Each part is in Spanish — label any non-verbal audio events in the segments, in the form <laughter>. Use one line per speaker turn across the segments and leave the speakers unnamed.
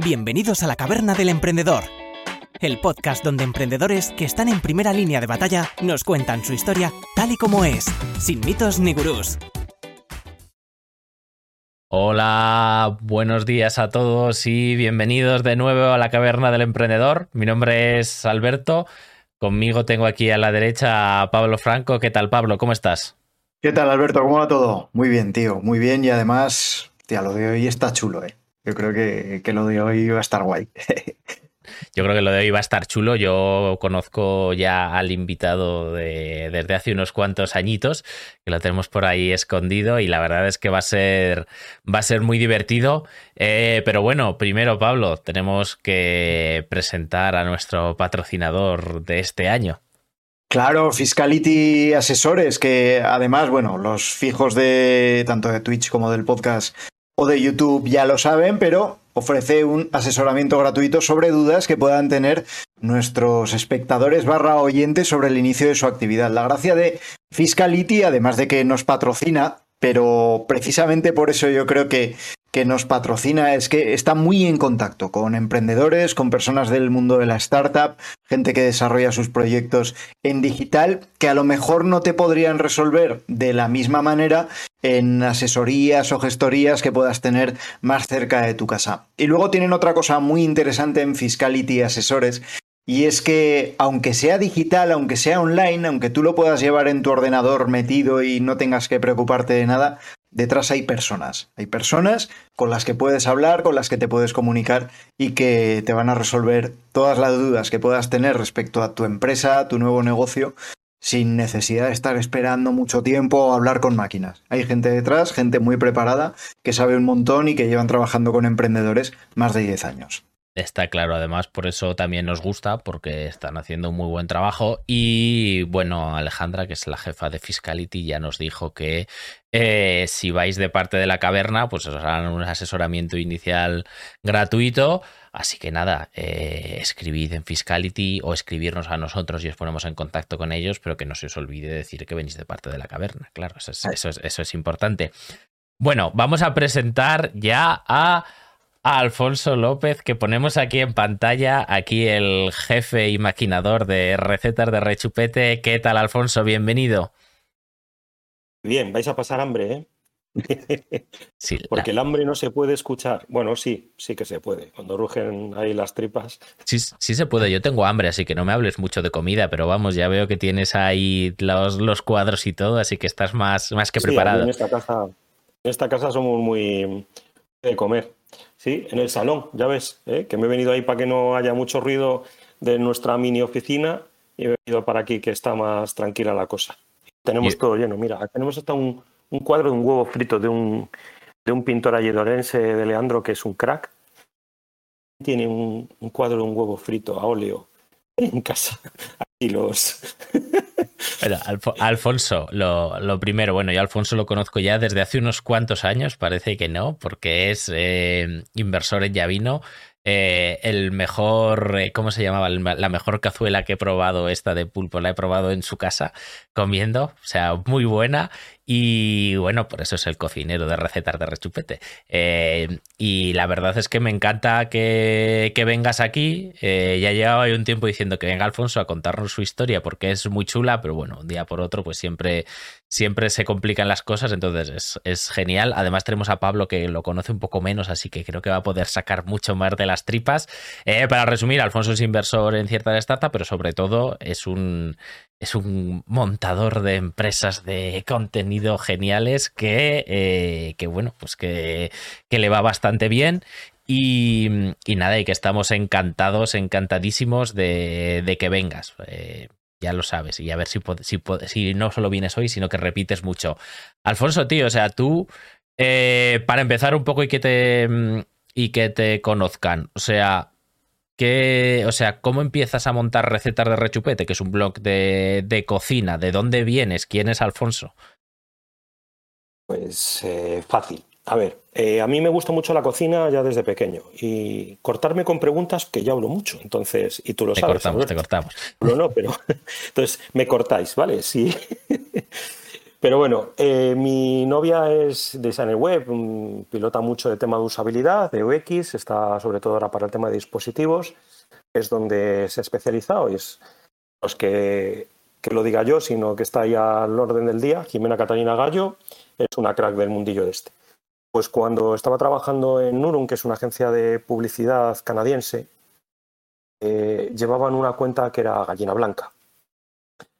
Bienvenidos a la Caverna del Emprendedor, el podcast donde emprendedores que están en primera línea de batalla nos cuentan su historia tal y como es, sin mitos ni gurús.
Hola, buenos días a todos y bienvenidos de nuevo a la Caverna del Emprendedor. Mi nombre es Alberto. Conmigo tengo aquí a la derecha a Pablo Franco. ¿Qué tal, Pablo? ¿Cómo estás?
¿Qué tal, Alberto? ¿Cómo va todo? Muy bien, tío. Muy bien y además, tía, lo de hoy está chulo, ¿eh? Yo creo que, que lo de hoy va a estar guay. <laughs>
Yo creo que lo de hoy va a estar chulo. Yo conozco ya al invitado de, desde hace unos cuantos añitos, que lo tenemos por ahí escondido y la verdad es que va a ser, va a ser muy divertido. Eh, pero bueno, primero, Pablo, tenemos que presentar a nuestro patrocinador de este año.
Claro, Fiscality Asesores, que además, bueno, los fijos de tanto de Twitch como del podcast o de YouTube ya lo saben, pero ofrece un asesoramiento gratuito sobre dudas que puedan tener nuestros espectadores barra oyentes sobre el inicio de su actividad. La gracia de Fiscality, además de que nos patrocina, pero precisamente por eso yo creo que que nos patrocina es que está muy en contacto con emprendedores, con personas del mundo de la startup, gente que desarrolla sus proyectos en digital, que a lo mejor no te podrían resolver de la misma manera en asesorías o gestorías que puedas tener más cerca de tu casa. Y luego tienen otra cosa muy interesante en Fiscality Asesores, y es que aunque sea digital, aunque sea online, aunque tú lo puedas llevar en tu ordenador metido y no tengas que preocuparte de nada, detrás hay personas. Hay personas con las que puedes hablar, con las que te puedes comunicar y que te van a resolver todas las dudas que puedas tener respecto a tu empresa, tu nuevo negocio, sin necesidad de estar esperando mucho tiempo o hablar con máquinas. Hay gente detrás, gente muy preparada, que sabe un montón y que llevan trabajando con emprendedores más de 10 años.
Está claro, además por eso también nos gusta, porque están haciendo un muy buen trabajo. Y bueno, Alejandra, que es la jefa de Fiscality, ya nos dijo que eh, si vais de parte de la caverna, pues os harán un asesoramiento inicial gratuito. Así que nada, eh, escribid en Fiscality o escribirnos a nosotros y os ponemos en contacto con ellos, pero que no se os olvide decir que venís de parte de la caverna. Claro, eso es, eso es, eso es importante. Bueno, vamos a presentar ya a a Alfonso López, que ponemos aquí en pantalla, aquí el jefe y maquinador de recetas de rechupete. ¿Qué tal, Alfonso? Bienvenido.
Bien, vais a pasar hambre, ¿eh? <laughs>
Sí,
Porque el hambre no se puede escuchar. Bueno, sí, sí que se puede. Cuando rugen ahí las tripas.
Sí, sí se puede. Yo tengo hambre, así que no me hables mucho de comida, pero vamos, ya veo que tienes ahí los, los cuadros y todo, así que estás más, más que
Sí,
preparado.
en esta casa, en esta casa somos muy de comer. Sí, en el salón, ya ves, ¿eh? que me he venido ahí para que no haya mucho ruido de nuestra mini oficina y he venido para aquí que está más tranquila la cosa. Tenemos
Y-
todo lleno, mira, tenemos hasta un, un cuadro de un huevo frito de un, de un pintor alledorense de Leandro que es un crack. Tiene un, un cuadro de un huevo frito a óleo en casa. Aquí los...
Bueno, Alfo- Alfonso, lo, primero, bueno, yo Alfonso lo conozco ya desde hace unos cuantos años, parece que no, porque es eh, inversor en Yavino. Eh, el mejor, eh, ¿cómo se llamaba? La mejor cazuela que he probado, esta de pulpo, la he probado en su casa comiendo, o sea, muy buena. Y bueno, por eso es el cocinero de recetas de rechupete. Eh, y la verdad es que me encanta que, que vengas aquí. Eh, ya llevaba un tiempo diciendo que venga Alfonso a contarnos su historia porque es muy chula, pero bueno, un día por otro, pues siempre, siempre se complican las cosas, entonces es, es genial. Además, tenemos a Pablo que lo conoce un poco menos, así que creo que va a poder sacar mucho más de las tripas. Eh, para resumir, Alfonso es inversor en cierta startup, pero sobre todo es un, es un montador de empresas de contenido geniales que, eh, que bueno, pues que, que le va bastante bien. Y, y nada, y que estamos encantados, encantadísimos de, de que vengas. Eh, ya lo sabes, y a ver si, si, si no solo vienes hoy, sino que repites mucho. Alfonso, tío, o sea, tú, eh, para empezar un poco y que te, mm, y que te conozcan, o sea, ¿qué, o sea, ¿cómo empiezas a montar recetas de rechupete, que es un blog de, de cocina? ¿De dónde vienes? ¿Quién es Alfonso?
Pues eh, fácil. A ver, eh, a mí me gusta mucho la cocina ya desde pequeño y cortarme con preguntas que yo hablo mucho, entonces, y tú lo
Te
sabes.
cortamos, te cortamos.
Hablo no, pero <laughs> entonces me cortáis, ¿vale? Sí. <laughs> Pero bueno, eh, mi novia es designer web, pilota mucho de tema de usabilidad, de UX, está sobre todo ahora para el tema de dispositivos, es donde se ha especializado y es los que, que lo diga yo, sino que está ahí al orden del día. Jimena Catalina Gallo es una crack del mundillo de este. Pues cuando estaba trabajando en Nurum, que es una agencia de publicidad canadiense, eh, llevaban una cuenta que era Gallina Blanca.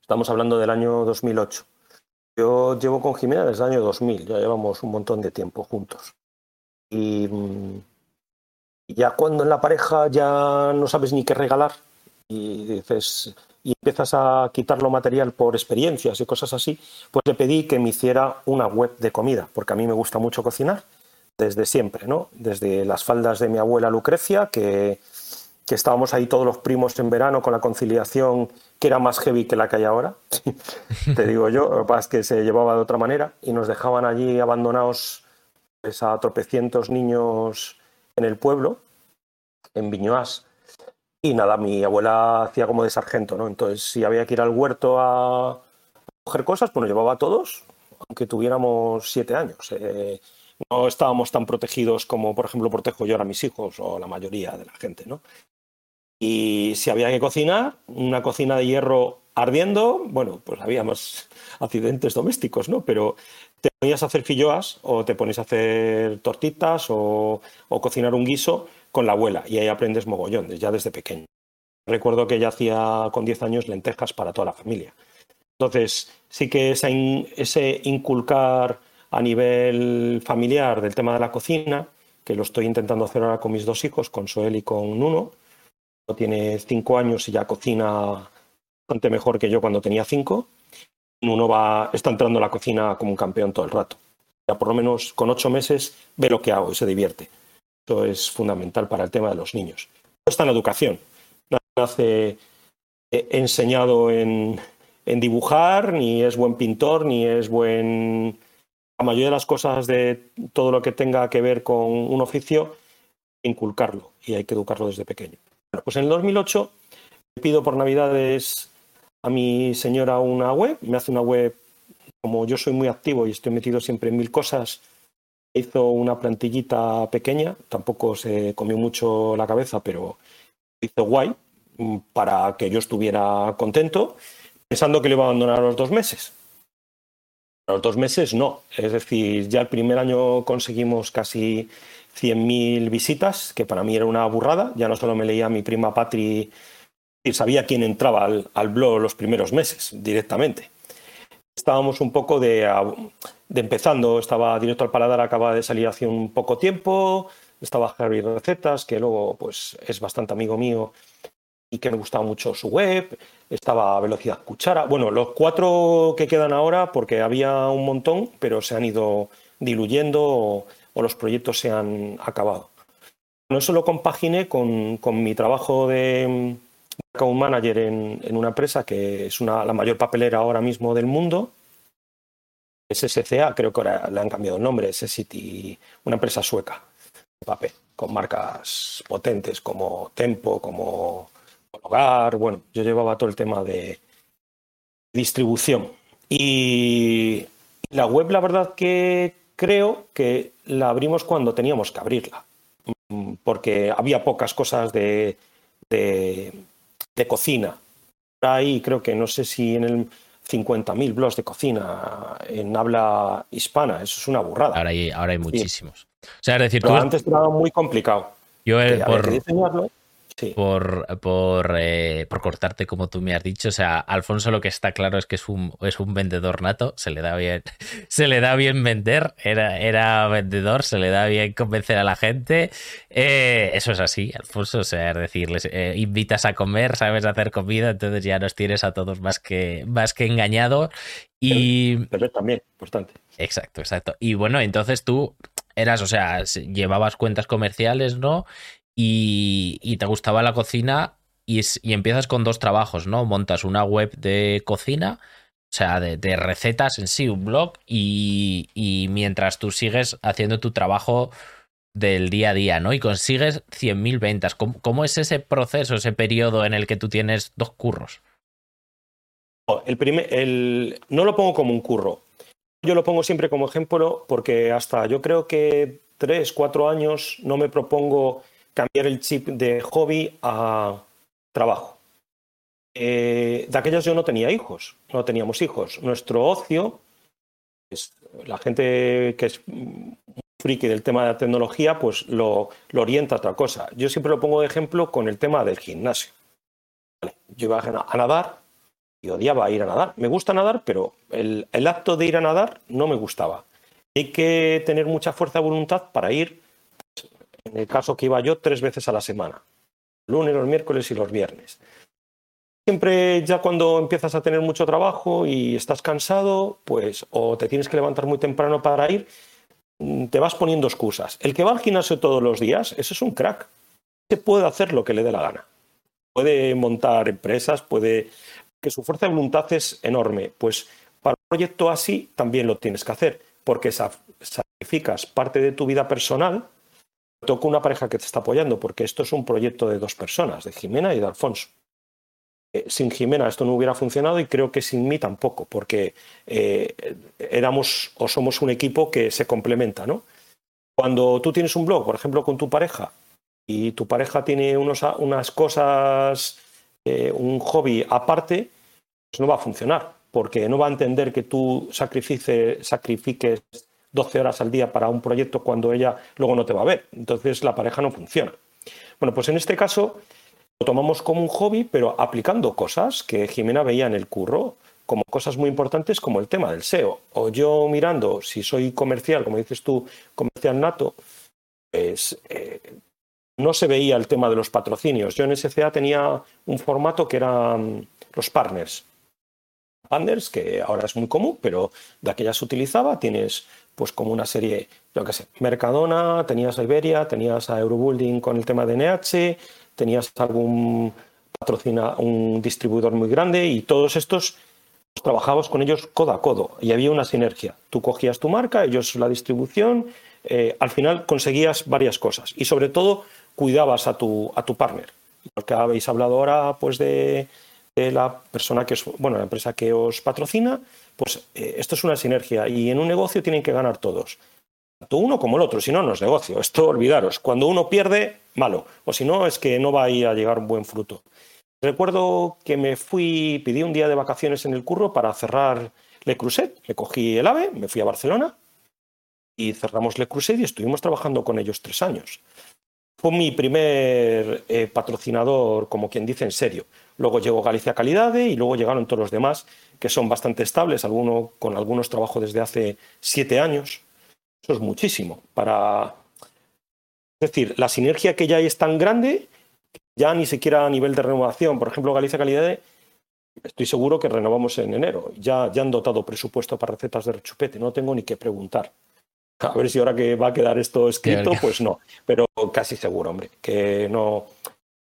Estamos hablando del año 2008. Yo llevo con Jimena desde el año 2000, ya llevamos un montón de tiempo juntos. Y mm, ya cuando en la pareja ya no sabes ni qué regalar y dices y empiezas a quitar lo material por experiencias y cosas así, pues le pedí que me hiciera una web de comida, porque a mí me gusta mucho cocinar desde siempre, ¿no? Desde las faldas de mi abuela Lucrecia, que, que estábamos ahí todos los primos en verano con la conciliación que era más heavy que la que hay ahora, <laughs> te digo yo, lo que pasa es que se llevaba de otra manera y nos dejaban allí abandonados pues, a tropecientos niños en el pueblo, en Viñoás. Y nada, mi abuela hacía como de sargento, ¿no? Entonces, si había que ir al huerto a coger cosas, pues nos llevaba a todos, aunque tuviéramos siete años. Eh, no estábamos tan protegidos como, por ejemplo, protejo yo ahora a mis hijos o la mayoría de la gente, ¿no? Y si había que cocinar, una cocina de hierro ardiendo, bueno, pues había más <laughs> accidentes domésticos, ¿no? Pero te ponías a hacer filloas o te pones a hacer tortitas o, cocinar un guiso con la abuela y ahí aprendes mogollón, ya desde pequeño. Recuerdo que ella hacía con 10 años lentejas para toda la familia. Entonces, sí que ese inculcar a nivel familiar del tema de la cocina, que lo estoy intentando hacer ahora con mis dos hijos, con Soel y con Nuno, tiene cinco años y ya cocina bastante mejor que yo cuando tenía cinco. Uno va, está entrando a la cocina como un campeón todo el rato. Ya por lo menos con ocho meses ve lo que hago y se divierte. Eso es fundamental para el tema de los niños. Está en la educación. Nace eh, enseñado en, en dibujar, ni es buen pintor, ni es buen... La mayoría de las cosas de todo lo que tenga que ver con un oficio, inculcarlo y hay que educarlo desde pequeño pues en el 2008 le pido por Navidades a mi señora una web, me hace una web, como yo soy muy activo y estoy metido siempre en mil cosas, hizo una plantillita pequeña, tampoco se comió mucho la cabeza, pero hizo guay mm, para que yo estuviera contento, pensando que le iba a abandonar a los dos meses. A los dos meses no, es decir, ya el primer año conseguimos casi 100.000 visitas, que para mí era una burrada. Ya no solo me leía mi prima Patri y sabía quién entraba al, blog los primeros meses directamente. Estábamos un poco de, empezando, estaba Directo al Paladar, acaba de salir hace un poco tiempo, estaba Harry Recetas, que luego pues, es bastante amigo mío y que me gustaba mucho su web, estaba Velocidad Cuchara. Bueno, los cuatro que quedan ahora, porque había un montón, pero se han ido diluyendo o los proyectos se han acabado. No solo compaginé con, mi trabajo de account manager en, una empresa que es una, la mayor papelera ahora mismo del mundo, es SCA, creo que ahora le han cambiado el nombre, es City, una empresa sueca de papel, con marcas potentes como Tempo, como Hogar, bueno, yo llevaba todo el tema de distribución. Y la web, la verdad que creo que la abrimos cuando teníamos que abrirla, mm, porque había pocas cosas de, de, cocina. Ahí creo que no sé si en el 50.000 blogs de cocina en habla hispana, eso es una burrada.
Ahora hay, ahora hay muchísimos. O sea, es decir,
tú antes era muy complicado.
Yo, eh, por, por, por, eh, por, cortarte como tú me has dicho. O sea, Alfonso lo que está claro es que es un, es un vendedor nato, se le da bien, <laughs> se le da bien vender, era, era vendedor, se le da bien convencer a la gente. Eh, eso es así, Alfonso. O sea, es decir, les, eh, invitas a comer, sabes hacer comida, entonces ya nos tienes a todos más que, más que engañados. Y.
también, importante.
Exacto, exacto. Y bueno, entonces tú eras, o sea, llevabas cuentas comerciales, ¿no? Y, te gustaba la cocina y, empiezas con dos trabajos, ¿no? Montas una web de cocina, o sea, de, recetas en sí, un blog, y, mientras tú sigues haciendo tu trabajo del día a día, ¿no? Y consigues 100.000 ventas. ¿Cómo, es ese proceso, ese periodo en el que tú tienes dos curros?
El primer, el, no lo pongo como un curro. yo lo pongo siempre como ejemplo porque hasta yo creo que tres, cuatro años no me propongo cambiar el chip de hobby a trabajo. Eh, de aquellas yo no tenía hijos, no teníamos hijos. Nuestro ocio, la gente que es friki del tema de la tecnología, pues lo, orienta a otra cosa. Yo siempre lo pongo de ejemplo con el tema del gimnasio. yo iba a nadar y odiaba ir a nadar. Me gusta nadar, pero el, acto de ir a nadar no me gustaba. Hay que tener mucha fuerza de voluntad para ir, en el caso que iba yo, tres veces a la semana. Lunes, los miércoles y los viernes. Siempre ya cuando empiezas a tener mucho trabajo y estás cansado, pues o te tienes que levantar muy temprano para ir, mm, te vas poniendo excusas. El que va al gimnasio todos los días, ese es un crack. Se puede hacer lo que le dé la gana. Puede montar empresas, puede que su fuerza de voluntad es enorme. Pues para un proyecto así también lo tienes que hacer, porque sacrificas parte de tu vida personal. Toca una pareja que te está apoyando, porque esto es un proyecto de dos personas, de Jimena y de Alfonso. Eh, sin Jimena esto no hubiera funcionado y creo que sin mí tampoco, porque eh, éramos o somos un equipo que se complementa. ¿no? Cuando tú tienes un blog, por ejemplo, con tu pareja, y tu pareja tiene unos, unas cosas, eh, un hobby aparte, pues no va a funcionar, porque no va a entender que tú sacrifiques 12 horas al día para un proyecto cuando ella luego no te va a ver. Entonces la pareja no funciona. Bueno, pues en este caso lo tomamos como un hobby, pero aplicando cosas que Jimena veía en el curro, como cosas muy importantes como el tema del SEO. O yo mirando, si soy comercial, como dices tú, comercial nato, pues eh, no se veía el tema de los patrocinios. Yo en SCA tenía un formato que eran los partners. Partners, que ahora es muy común, pero de aquella se utilizaba, tienes pues como una serie, yo qué sé, Mercadona, tenías a Iberia, tenías a Eurobuilding con el tema de NH, tenías algún patrocina, un distribuidor muy grande y todos estos pues, trabajabas con ellos codo a codo y había una sinergia. Tú cogías tu marca, ellos la distribución, eh, al final conseguías varias cosas y sobre todo cuidabas a tu, a tu partner. Porque habéis hablado ahora pues de, la persona que es, bueno, la empresa que os patrocina, pues eh, esto es una sinergia y en un negocio tienen que ganar todos tanto uno como el otro, si no, no es negocio. Esto olvidaros. Cuando uno pierde, malo. O si no, es que no va a llegar un buen fruto. Recuerdo que me fui, pedí un día de vacaciones en el curro para cerrar Le Creuset. Le cogí el AVE, me fui a Barcelona y cerramos Le Creuset y estuvimos trabajando con ellos tres años. Fue mi primer eh, patrocinador, como quien dice, en serio. Luego llegó Galicia Calidade y luego llegaron todos los demás, que son bastante estables, alguno, con algunos trabajo desde hace siete años. Eso es muchísimo. Para... Es decir, la sinergia que ya hay es tan grande, ya ni siquiera a nivel de renovación. Por ejemplo, Galicia Calidad, estoy seguro que renovamos en enero. Ya, ya han dotado presupuesto para recetas de rechupete, no tengo ni que preguntar. A ver si ahora que va a quedar esto escrito, pues no. Pero casi seguro, hombre, que no.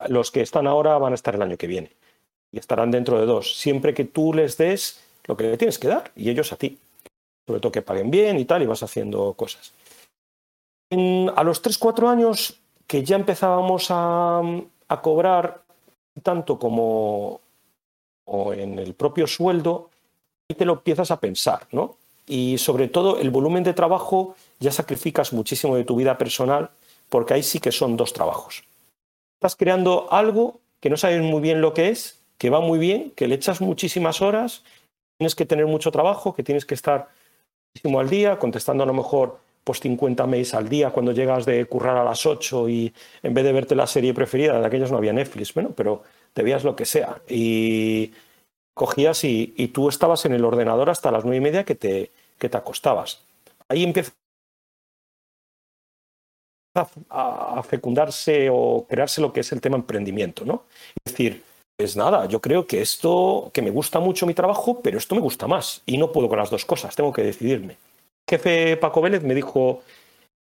Los que están ahora van a estar el año que viene y estarán dentro de dos, siempre que tú les des lo que le tienes que dar y ellos a ti sobre todo que paguen bien y tal, y vas haciendo cosas. a los 3-4 años que ya empezábamos a, cobrar tanto como o en el propio sueldo, ahí te lo empiezas a pensar, ¿no? Y sobre todo el volumen de trabajo ya sacrificas muchísimo de tu vida personal porque ahí sí que son dos trabajos. Estás creando algo que no sabes muy bien lo que es, que va muy bien, que le echas muchísimas horas, tienes que tener mucho trabajo, que tienes que estar al día, contestando a lo mejor pues 50 mails al día cuando llegas de currar a las 8 y en vez de verte la serie preferida, de aquellos no había Netflix, bueno, pero te veías lo que sea. Y cogías y, tú estabas en el ordenador hasta las nueve y media que te, que te acostabas. Ahí empieza a, fecundarse o crearse lo que es el tema emprendimiento, ¿no? Es decir, pues nada, yo creo que esto, que me gusta mucho mi trabajo, pero esto me gusta más. Y no puedo con las dos cosas, tengo que decidirme. El jefe Paco Vélez me dijo,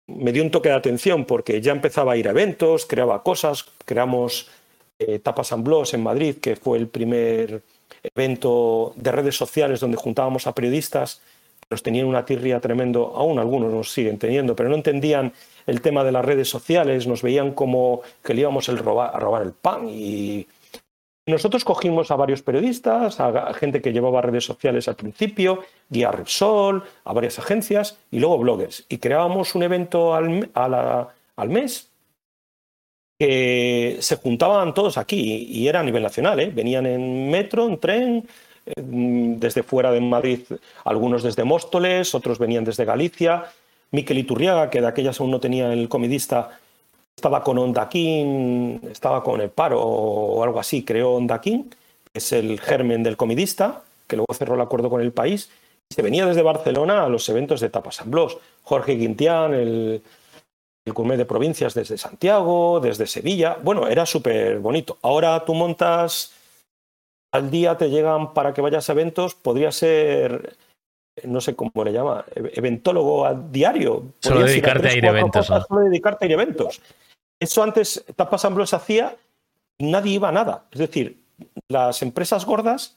me dio un toque de atención porque ya empezaba a ir a eventos, creaba cosas, creamos eh, Tapas and en Madrid, que fue el primer evento de redes sociales donde juntábamos a periodistas, nos tenían una tirria tremendo, aún algunos nos siguen teniendo, pero no entendían el tema de las redes sociales, nos veían como que le íbamos a robar el pan y Nosotros cogimos a varios periodistas, a gente que llevaba redes sociales al principio, Guía Repsol, a varias agencias y luego bloggers. Y creábamos un evento al, mes que se juntaban todos aquí y era a nivel nacional. ¿eh? Venían en metro, en tren, desde fuera de Madrid, algunos desde Móstoles, otros venían desde Galicia. Miquel Iturriaga, que de aquellas aún no tenía el comidista, estaba con Ondaquín, estaba con el paro o algo así, creó Ondaquín, que es el germen del comidista, que luego cerró el acuerdo con el país. Se venía desde Barcelona a los eventos de Tapas Blos. Jorge Quintián, el, el gourmet de provincias desde Santiago, desde Sevilla. Bueno, era súper bonito. Ahora tú montas, al día te llegan para que vayas a eventos, podría ser, no sé cómo le llama, eventólogo a diario.
Solo dedicarte a, ir a eventos.
Solo dedicarte a ir a eventos. Eso antes Tapas Ambros hacía y nadie iba a nada. Es decir, las empresas gordas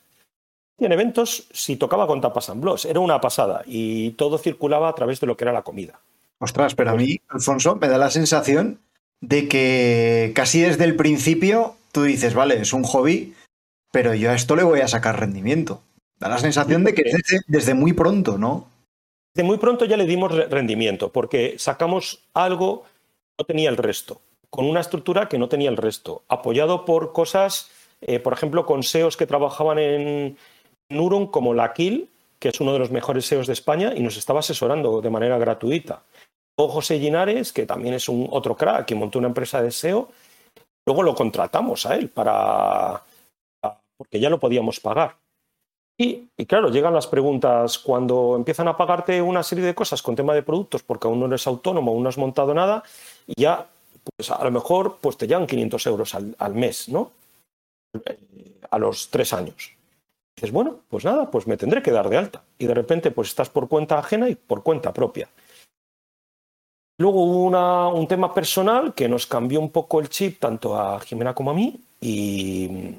tienen eventos si tocaba con Tapas Ambros. Era una pasada y todo circulaba a través de lo que era la comida.
Ostras, pero a mí, Alfonso, me da la sensación de que casi desde el principio tú dices, vale, es un hobby, pero yo a esto le voy a sacar rendimiento. Da la sensación de que desde, desde muy pronto, ¿no?
Desde muy pronto ya le dimos rendimiento, porque sacamos algo que no tenía el resto, con una estructura que no tenía el resto, apoyado por cosas, eh, por ejemplo, con SEOs que trabajaban en Nuron como la Kill, que es uno de los mejores SEOs de España y nos estaba asesorando de manera gratuita. O José Linares, que también es un otro crack, que montó una empresa de SEO. Luego lo contratamos a él para porque ya lo podíamos pagar. Y, claro, llegan las preguntas cuando empiezan a pagarte una serie de cosas con tema de productos, porque aún no eres autónomo, aún no has montado nada, y ya, pues a lo mejor, pues te llegan 500 euros al, al mes, ¿no? A los tres años dices, bueno, pues nada, pues me tendré que dar de alta. Y de repente, pues estás por cuenta ajena y por cuenta propia. Luego hubo un tema personal que nos cambió un poco el chip tanto a Jimena como a mí y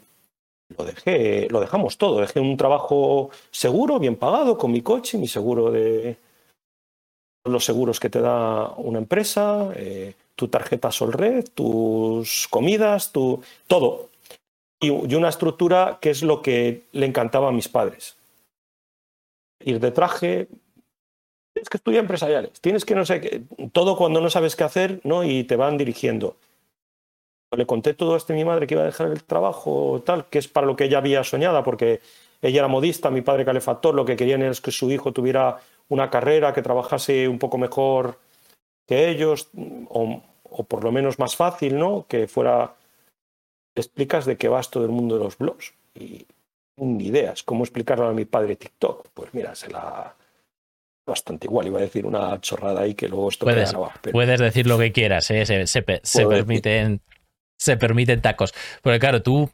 lo dejé, lo dejamos todo. Dejé un trabajo seguro, bien pagado, con mi coche, mi seguro de los seguros que te da una empresa, eh, tu tarjeta Solred, tus comidas, tu todo y, una estructura que es lo que le encantaba a mis padres. Ir de traje, tienes que estudiar empresariales, tienes que no sé qué, todo cuando no sabes qué hacer, ¿no? Y te van dirigiendo. Le conté todo esto a mi madre que iba a dejar el trabajo, tal, que es para lo que ella había soñado, porque ella era modista, mi padre calefactor, lo que querían es que su hijo tuviera una carrera, que trabajase un poco mejor que ellos, o, o por lo menos más fácil, ¿no? Que fuera explicas de qué va todo el mundo de los blogs. Y ni ideas. ¿Cómo explicarlo a mi padre TikTok? Pues mira, se la bastante igual. Iba a decir una chorrada ahí que luego esto
puedes, puedes decir lo que quieras, ¿eh? se, permiten, se permiten tacos. Pero claro, tú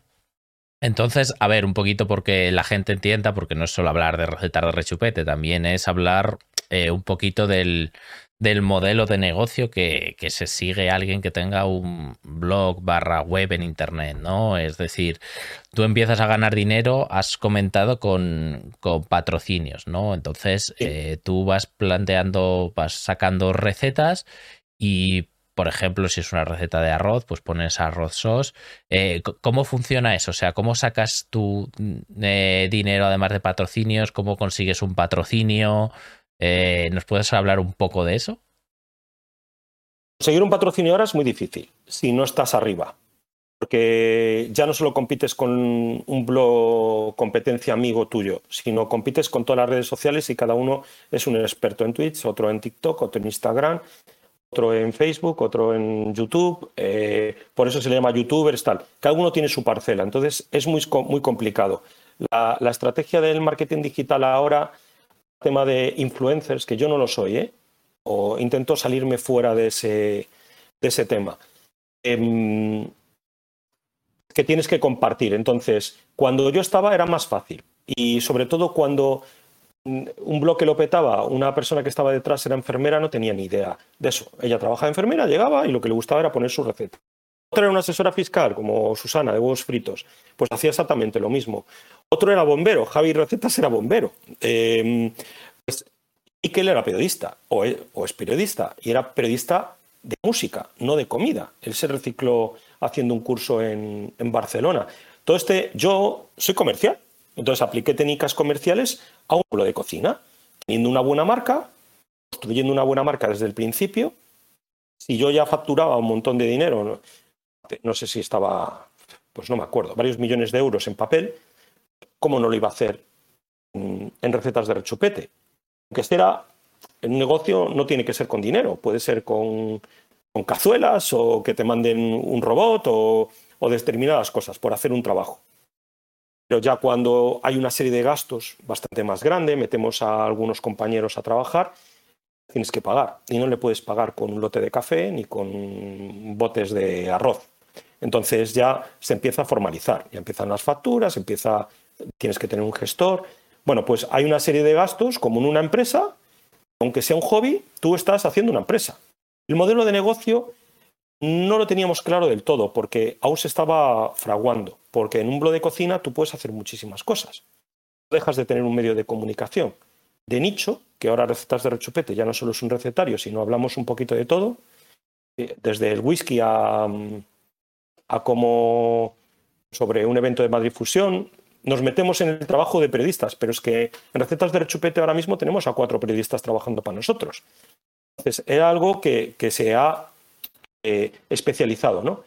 entonces, a ver, un poquito porque la gente entienda, porque no es solo hablar de recetar de rechupete, también es hablar eh, un poquito del, del modelo de negocio que, que, se sigue alguien que tenga un blog barra web en internet, ¿no? Es decir, tú empiezas a ganar dinero, has comentado con, con patrocinios, ¿no? Entonces, eh, tú vas planteando, vas sacando recetas y por ejemplo, si es una receta de arroz, pues pones arroz sos. Eh, ¿Cómo funciona eso? O sea, ¿cómo sacas tu eh, dinero además de patrocinios? ¿Cómo consigues un patrocinio? Eh, ¿Nos puedes hablar un poco de eso?
Conseguir un patrocinio ahora es muy difícil si no estás arriba. Porque ya no solo compites con un blog competencia amigo tuyo, sino compites con todas las redes sociales y cada uno es un experto en Twitch, otro en TikTok, otro en Instagram, otro en Facebook, otro en YouTube. Eh, por eso se le llama youtubers, tal. Cada uno tiene su parcela. Entonces es muy, muy complicado. La estrategia del marketing digital ahora tema de influencers, que yo no lo soy, ¿eh? o intento salirme fuera de ese, de ese tema. Em, que tienes que compartir. Entonces, cuando yo estaba era más fácil. Y sobre todo cuando un bloque lo petaba, una persona que estaba detrás era enfermera, no tenía ni idea de eso. Ella trabajaba de enfermera, llegaba y lo que le gustaba era poner su receta. Otra era una asesora fiscal, como Susana, de huevos fritos, pues hacía exactamente lo mismo. Otro era bombero, Javi Recetas era bombero. Y que él era periodista, o, es periodista, y era periodista de música, no de comida. Él se recicló haciendo un curso en, Barcelona. Todo este, yo soy comercial, entonces apliqué técnicas comerciales a un pueblo de cocina, teniendo una buena marca, construyendo una buena marca desde el principio. Si yo ya facturaba un montón de dinero, no, no sé si estaba, pues no me acuerdo, varios millones de euros en papel, ¿cómo no lo iba a hacer en recetas de rechupete? Aunque este era, un negocio no tiene que ser con dinero, puede ser con, con cazuelas o que te manden un robot o, o determinadas cosas por hacer un trabajo. Pero ya cuando hay una serie de gastos bastante más grande, metemos a algunos compañeros a trabajar, tienes que pagar. Y no le puedes pagar con un lote de café ni con botes de arroz. Entonces ya se empieza a formalizar, ya empiezan las facturas, empieza, tienes que tener un gestor. Bueno, pues hay una serie de gastos, como en una empresa, aunque sea un hobby, tú estás haciendo una empresa. El modelo de negocio no lo teníamos claro del todo, porque aún se estaba fraguando, porque en un blog de cocina tú puedes hacer muchísimas cosas. Dejas de tener un medio de comunicación de nicho, que ahora recetas de rechupete ya no solo es un recetario, sino hablamos un poquito de todo, eh, desde el whisky a, a como sobre un evento de Madrid Fusión. Nos metemos en el trabajo de periodistas, pero es que en recetas de rechupete ahora mismo tenemos a cuatro periodistas trabajando para nosotros. Entonces, era algo que, se ha eh, especializado, ¿no?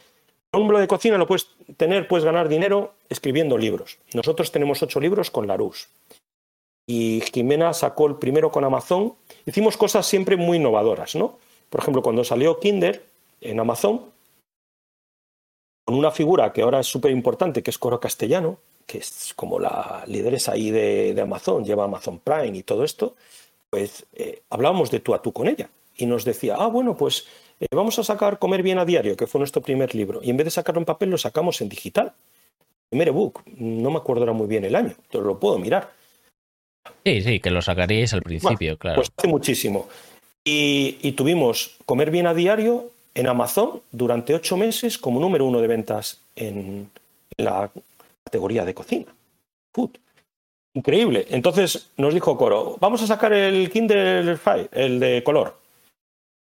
Un blog de cocina lo puedes tener, puedes ganar dinero escribiendo libros. Nosotros tenemos ocho libros con Larus. Y Jimena sacó el primero con Amazon. Hicimos cosas siempre muy innovadoras, ¿no? Por ejemplo, cuando salió Kinder en Amazon, con una figura que ahora es súper importante, que es Coro Castellano, que es como la lideresa ahí de, de Amazon, lleva Amazon Prime y todo esto, pues eh, hablábamos de tú a tú con ella. Y nos decía, ah, bueno, pues eh, vamos a sacar Comer bien a diario, que fue nuestro primer libro, y en vez de sacarlo en papel lo sacamos en digital. Primer ebook, no me acuerdo ahora muy bien el año, pero lo puedo mirar.
Sí, sí, que lo sacaríais al principio, claro.
Pues hace muchísimo. Y, y, tuvimos Comer bien a diario en Amazon durante ocho meses como número uno de ventas en, en la categoría de cocina. Food. Increíble. Entonces nos dijo Coro, vamos a sacar el Kindle Fire, el de color.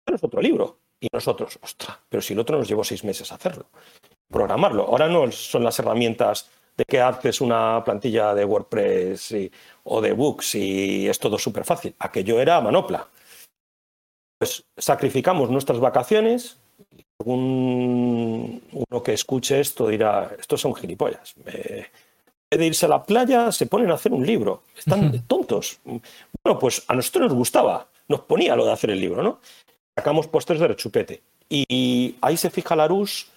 Es otro libro. Y nosotros, ostras, pero si el otro nos llevó seis meses hacerlo, programarlo. Ahora no son las herramientas de que haces una plantilla de WordPress o de Books y es todo súper fácil. Aquello era manopla. Pues sacrificamos nuestras vacaciones. Un, uno que escuche esto dirá, estos son gilipollas. Eh, de irse a la playa se ponen a hacer un libro. Están tontos. Bueno, pues a nosotros nos gustaba, nos ponía lo de hacer el libro, ¿no? sacamos postres de rechupete. Y ahí se fija la luz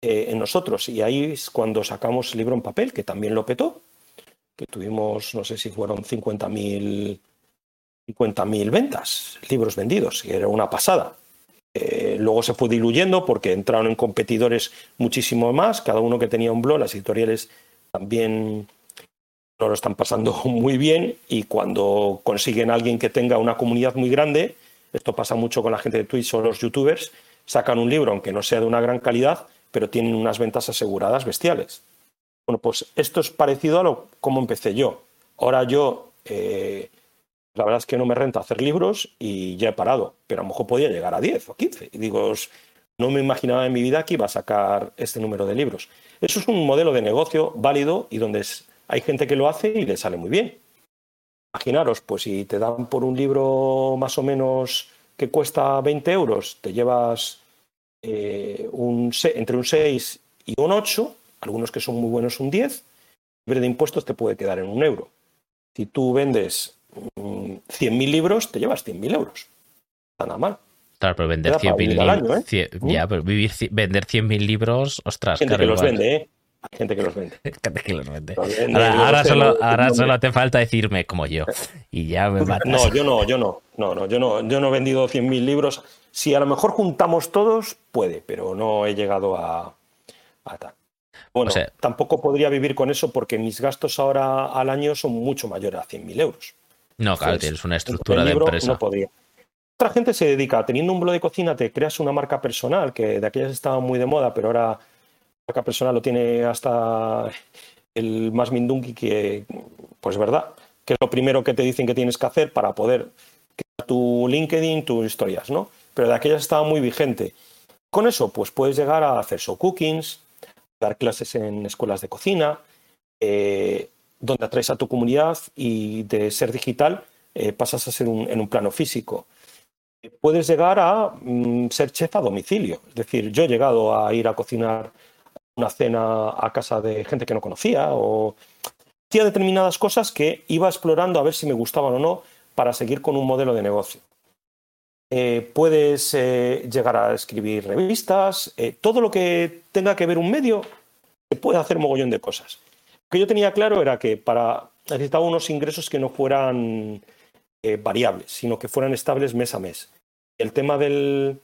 eh, en nosotros. Y ahí es cuando sacamos el libro en papel, que también lo petó, que tuvimos, no sé si fueron 50.000 50 ventas, libros vendidos, y era una pasada. Eh, luego se fue diluyendo porque entraron en competidores muchísimo más, cada uno que tenía un blog, las editoriales también lo están pasando <laughs> muy bien y cuando consiguen a alguien que tenga una comunidad muy grande, esto pasa mucho con la gente de Twitch o los youtubers, sacan un libro, aunque no sea de una gran calidad, pero tienen unas ventas aseguradas bestiales. Bueno, pues esto es parecido a lo como empecé yo. Ahora yo, eh, la verdad es que no me renta hacer libros y ya he parado, pero a lo mejor podía llegar a 10 o 15. Y digo, no me imaginaba en mi vida que iba a sacar este número de libros. Eso es un modelo de negocio válido y donde hay gente que lo hace y le sale muy bien. Imaginaros, pues si te dan por un libro más o menos que cuesta 20 euros, te llevas eh, un, entre un 6 y un 8, algunos que son muy buenos un 10, libre de impuestos te puede quedar en un euro. Si tú vendes 100.000 mm, libros, te llevas 100.000 euros. Está nada mal.
Claro, pero vender 100.000 libros. ¿eh? Ya, pero vivir, vender 100.000 libros, ostras,
Gente que los vende, ¿eh? Hay gente que los vende. <laughs>
gente que los vende. ahora, solo, ahora solo, te falta decirme como yo. Y ya me matas.
No, yo no, yo no. No, no, yo no, yo no he vendido 100.000 libros. Si a lo mejor juntamos todos, puede, pero no he llegado a, a tal. Bueno, tampoco podría vivir con eso porque mis gastos ahora al año son mucho mayores a 100.000 euros.
No, claro, tienes una estructura de empresa.
No podría. Otra gente se dedica, teniendo un blog de cocina, te creas una marca personal, que de aquellas estaba muy de moda, pero ahora marca personal lo tiene hasta el más mindungi que, pues verdad, que es lo primero que te dicen que tienes que hacer para poder crear tu LinkedIn, tus historias, ¿no? Pero de aquellas estaba muy vigente. Con eso, pues puedes llegar a hacer show cookings, dar clases en escuelas de cocina, eh, donde atraes a tu comunidad y de ser digital eh, pasas a ser un, en un plano físico. Puedes llegar a mm, ser chef a domicilio. Es decir, yo he llegado a ir a cocinar una cena a casa de gente que no conocía o hacía determinadas cosas que iba explorando a ver si me gustaban o no para seguir con un modelo de negocio. Eh, puedes eh, llegar a escribir revistas, todo lo que tenga que ver un medio, se puede hacer mogollón de cosas. Que yo tenía claro era que para necesitaba unos ingresos que no fueran variables, sino que fueran estables mes a mes. El tema del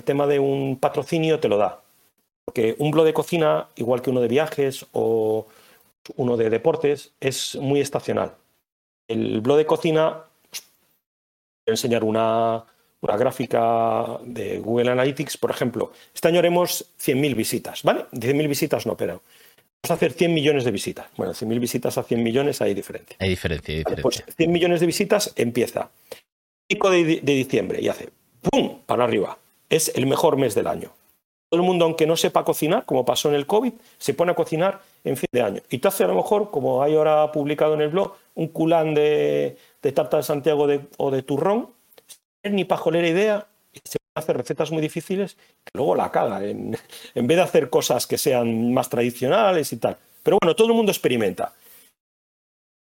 el tema de un patrocinio te lo da. Porque un blog de cocina, igual que uno de viajes o uno de deportes, es muy estacional. El blog de cocina, os voy a enseñar una, una gráfica de Google Analytics, por ejemplo. Este año haremos 100.000 visitas, ¿vale? 100.000 visitas no, pero a hacer 100 millones de visitas. Bueno, 100.000 visitas a 100 millones hay diferencia.
Hay diferencia, hay diferencia.
Pues 100 millones de visitas empieza. Pico de, de diciembre y hace ¡pum! para arriba. Es el mejor mes del año. Todo el mundo, aunque no sepa cocinar, como pasó en el COVID, se pone a cocinar en fin de año. Y te hace a lo mejor, como hay ahora publicado en el blog, un culán de, de tarta de Santiago de- o de turrón, ni pajolera idea, hacer recetas muy difíciles que luego la caga, en, en vez de hacer cosas que sean más tradicionales y tal. Pero bueno, todo el mundo experimenta.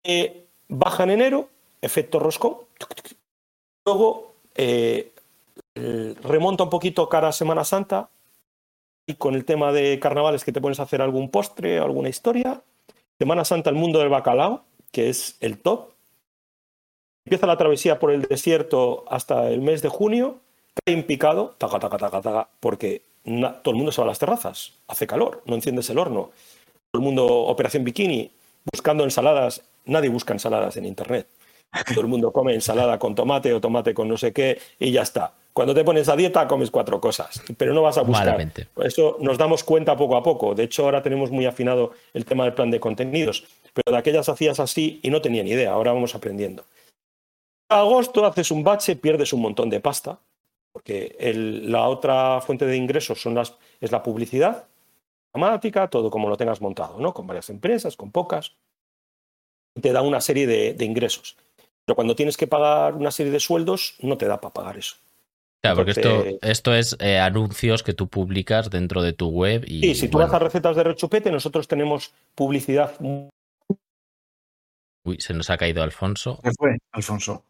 Eh, baja en enero, efecto roscón. Luego eh, remonta un poquito cara a Semana Santa y con el tema de carnavales que te pones a hacer algún postre, alguna historia. Semana Santa, el mundo del bacalao, que es el top. Empieza la travesía por el desierto hasta el mes de junio. Cae en picado, taca, taca, taca, taca, porque na- todo el mundo se va a las terrazas. Hace calor, no enciendes el horno. Todo el mundo, operación bikini, buscando ensaladas. Nadie busca ensaladas en internet. Todo el mundo come ensalada con tomate o tomate con no sé qué y ya está. Cuando te pones a dieta comes cuatro cosas, pero no vas a buscar.
Malamente.
Eso nos damos cuenta poco a poco. De hecho, ahora tenemos muy afinado el tema del plan de contenidos, pero de aquellas hacías así y no tenía ni idea. Ahora vamos aprendiendo. A agosto haces un bache, pierdes un montón de pasta, porque el- la otra fuente de ingresos son las, es la publicidad, dramática, todo como lo tengas montado, ¿no? Con varias empresas, con pocas. Y te da una serie de, de ingresos. Pero cuando tienes que pagar una serie de sueldos, no te da para pagar eso.
Claro, porque esto, es eh, anuncios que tú publicas dentro de tu web y
Sí, si tú
bueno,
vas a recetas de rechupete, nosotros tenemos publicidad
uy, se nos ha caído Alfonso.
Se fue, Alfonso.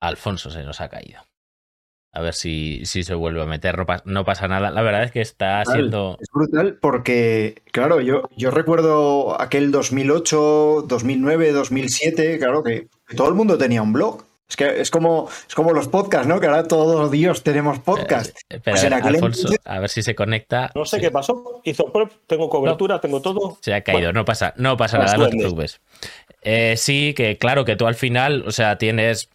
Alfonso se nos ha caído. A ver si, si se vuelve a meter, no, pa- no pasa nada. La verdad es que está
Brutal.
siendo...
Es brutal porque, claro, yo, yo recuerdo aquel 2008, 2009, 2007, claro, que, que todo el mundo tenía un blog. Es que es como, es como los podcasts, ¿no? Que ahora todos los días tenemos podcast.
Espera,
Pues en aquel
Alfonso,
entonces-
a ver si se conecta.
No sé
Sí,
qué pasó. Hizo prep, tengo cobertura, tengo todo.
Se ha caído,
Bueno,
no pasa, no pasa
Los
nada, no te preocupes. Eh, sí, que claro, que tú al final, o sea, tienes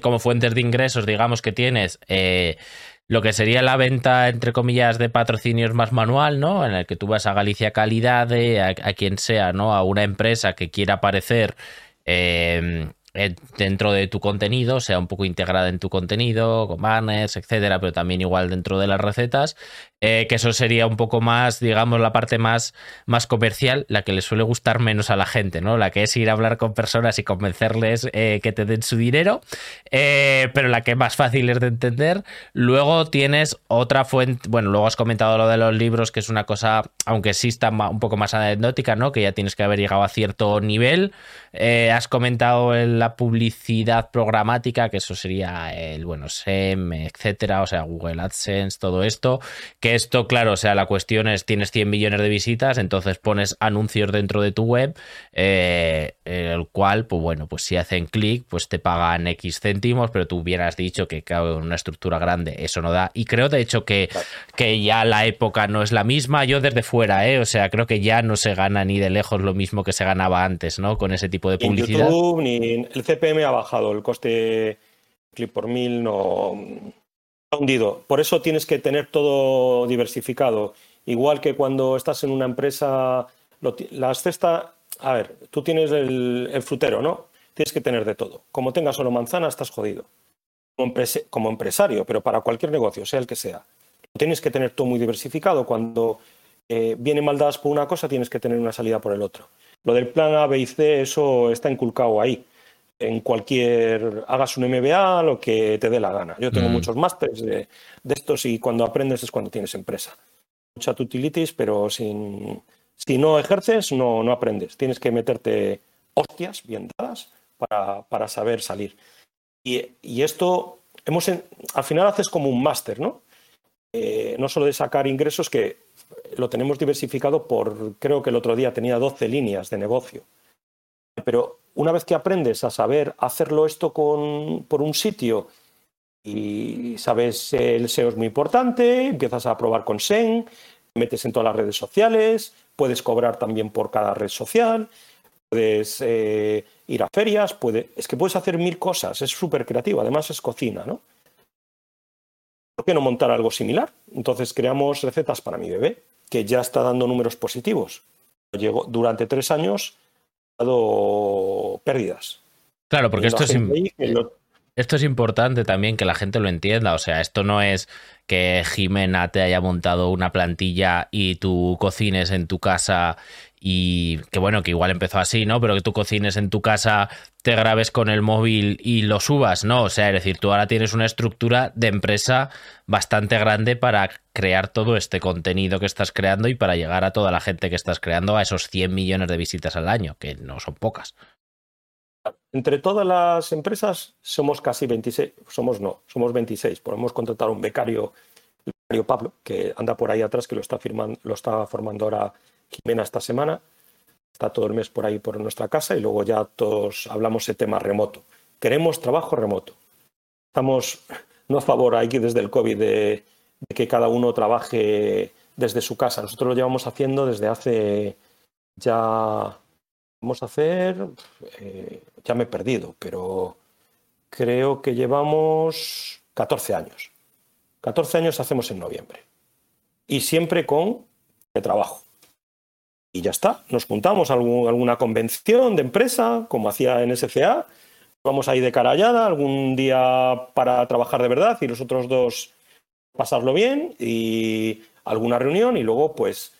como fuentes de ingresos, digamos que tienes eh, lo que sería la venta, entre comillas, de patrocinios más manual, ¿no? En el que tú vas a Galicia Calidad, a, a quien sea, ¿no? A una empresa que quiera aparecer eh, eh, dentro de tu contenido, sea un poco integrada en tu contenido, con banners, etcétera, pero también igual dentro de las recetas, eh, que eso sería un poco más, digamos, la parte más, más comercial, la que le suele gustar menos a la gente, ¿no? La que es ir a hablar con personas y convencerles eh, que te den su dinero, eh, pero la que más fácil es de entender. Luego tienes otra fuente, bueno, luego has comentado lo de los libros, que es una cosa, aunque ma- un poco más anecdótica, ¿no? Que ya tienes que haber llegado a cierto nivel. Has comentado la publicidad programática, que eso sería el, bueno, SEM, etcétera, o sea, Google AdSense, todo esto. Que esto, claro, o sea, la cuestión es, tienes 100 millones de visitas, entonces pones anuncios dentro de tu web, eh, el cual, pues bueno, pues si hacen clic, pues te pagan X céntimos, pero tú hubieras dicho que, claro, en una estructura grande eso no da. Y creo, de hecho, que, que ya la época no es la misma. Yo desde fuera, ¿eh? O sea, creo que ya no se gana ni de lejos lo mismo que se ganaba antes, ¿no? Con ese tipo de
Ni en
publicidad.
YouTube, ni en- el CPM ha bajado, el coste clip por mil no hundido. Por eso tienes que tener todo diversificado. Igual que cuando estás en una empresa, lo las cestas, a ver, tú tienes el, frutero, ¿no? Tienes que tener de todo. Como tengas solo manzana, estás jodido. Como, empresario, pero para cualquier negocio, sea el que sea. Tienes que tener todo muy diversificado. Cuando eh, vienen mal dadas por una cosa, tienes que tener una salida por el otro. Lo del plan A, B y C, eso está inculcado ahí. En cualquier, hagas un MBA, lo que te dé la gana. Yo tengo
Mm.
muchos másteres de, de estos y cuando aprendes es cuando tienes empresa. Mucha utilities, pero sin, si no ejerces, no, no aprendes. Tienes que meterte hostias bien dadas para, para saber salir. Y, y esto, hemos en- al final haces como un máster, ¿no? Eh, no solo de sacar ingresos, que lo tenemos diversificado por, creo que el otro día tenía 12 líneas de negocio. Pero una vez que aprendes a saber hacerlo esto con, por un sitio y sabes el SEO es muy importante, empiezas a probar con SEN, metes en todas las redes sociales, puedes cobrar también por cada red social, puedes eh, ir a ferias, puede, es que puedes hacer mil cosas, es súper creativo, además es cocina, ¿no? ¿Por qué no montar algo similar? Entonces creamos recetas para mi bebé, que ya está dando números positivos. Llegó, durante tres años pérdidas.
Claro, porque esto es,
lo-
esto es importante también que la gente lo entienda. O sea, esto no es que Jimena te haya montado una plantilla y tú cocines en tu casa y que bueno, que igual empezó así, ¿no? Pero que tú cocines en tu casa, te grabes con el móvil y lo subas, ¿no? O sea, es decir, tú ahora tienes una estructura de empresa bastante grande para crear todo este contenido que estás creando y para llegar a toda la gente que estás creando a esos 100 millones de visitas al año, que no son pocas.
Entre todas las empresas somos casi 26, somos no, somos 26. Podemos contratar a un becario, el becario Pablo, que anda por ahí atrás, que lo está, firmando, lo está formando ahora Jimena esta semana. Está todo el mes por ahí por nuestra casa y luego ya todos hablamos de tema remoto. Queremos trabajo remoto. Estamos no a favor aquí desde el COVID de, que cada uno trabaje desde su casa. Nosotros lo llevamos haciendo desde hace ya Vamos a hacer, eh, ya me he perdido, pero creo que llevamos 14 años. 14 años hacemos en noviembre. Y siempre con trabajo. Y ya está, nos juntamos a alguna convención de empresa, como hacía en SCA, vamos ahí de carallada, algún día para trabajar de verdad y los otros dos pasarlo bien y alguna reunión y luego pues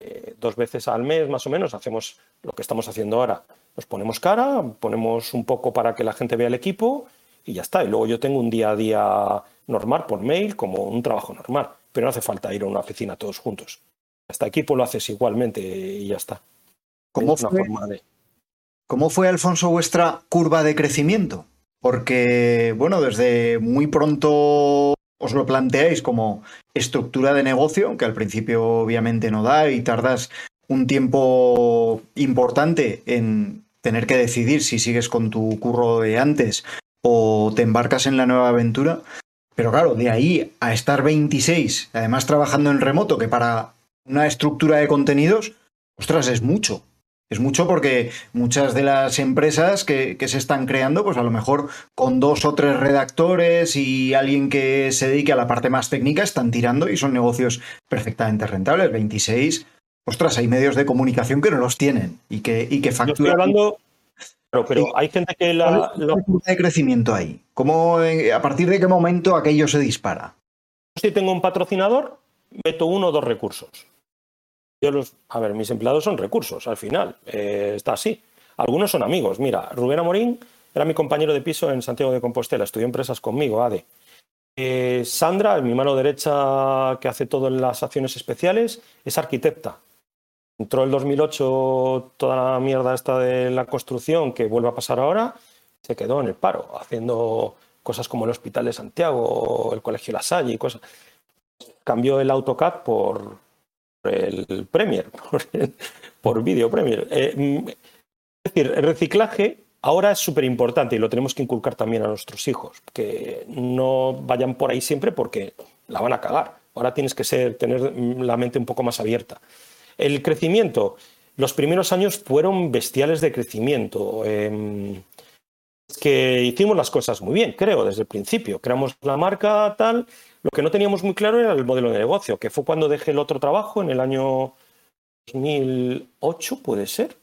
eh, dos veces al mes más o menos hacemos lo que estamos haciendo ahora. Nos ponemos cara, ponemos un poco para que la gente vea el equipo y ya está. Y luego yo tengo un día a día normal por mail como un trabajo normal, pero no hace falta ir a una oficina todos juntos. Hasta equipo lo haces igualmente y ya está.
¿Cómo
Es una
fue,
forma de...
¿Cómo fue, Alfonso, vuestra curva de crecimiento? Porque, bueno, desde muy pronto os lo planteáis como estructura de negocio, que al principio obviamente no da y tardas un tiempo importante en tener que decidir si sigues con tu curro de antes o te embarcas en la nueva aventura. Pero claro, de ahí a estar 26, además trabajando en remoto, que para una estructura de contenidos, ostras, es mucho. Es mucho porque muchas de las empresas que, que, se están creando, pues a lo mejor con dos o tres redactores y alguien que se dedique a la parte más técnica, están tirando y son negocios perfectamente rentables. 26, ostras, hay medios de comunicación que no los tienen y que, y que facturan.
Hablando, claro, pero hay gente que la...
Lo... de crecimiento ahí? ¿Cómo, eh, ¿A partir de qué momento aquello se dispara?
Si tengo un patrocinador, meto uno o dos recursos. Yo los, a ver, mis empleados son recursos al final, eh, está así. Algunos son amigos. Mira, Rubén Amorín era mi compañero de piso en Santiago de Compostela, estudió empresas conmigo, ADE. Eh, Sandra, mi mano derecha que hace todas las acciones especiales, es arquitecta. Entró el 2008 toda la mierda esta de la construcción que vuelve a pasar ahora, se quedó en el paro, haciendo cosas como el Hospital de Santiago, el Colegio La Salle y cosas. Cambió el AutoCAD por, el Premier, <laughs> por, por Video Premier. Eh, es decir, el reciclaje ahora es súper importante y lo tenemos que inculcar también a nuestros hijos, que no vayan por ahí siempre porque la van a cagar. Ahora tienes que ser, tener la mente un poco más abierta. El crecimiento, los primeros años fueron bestiales de crecimiento. Eh, que hicimos las cosas muy bien, creo, desde el principio. Creamos la marca tal. Lo que no teníamos muy claro era el modelo de negocio, que fue cuando dejé el otro trabajo en el año 2008, puede ser.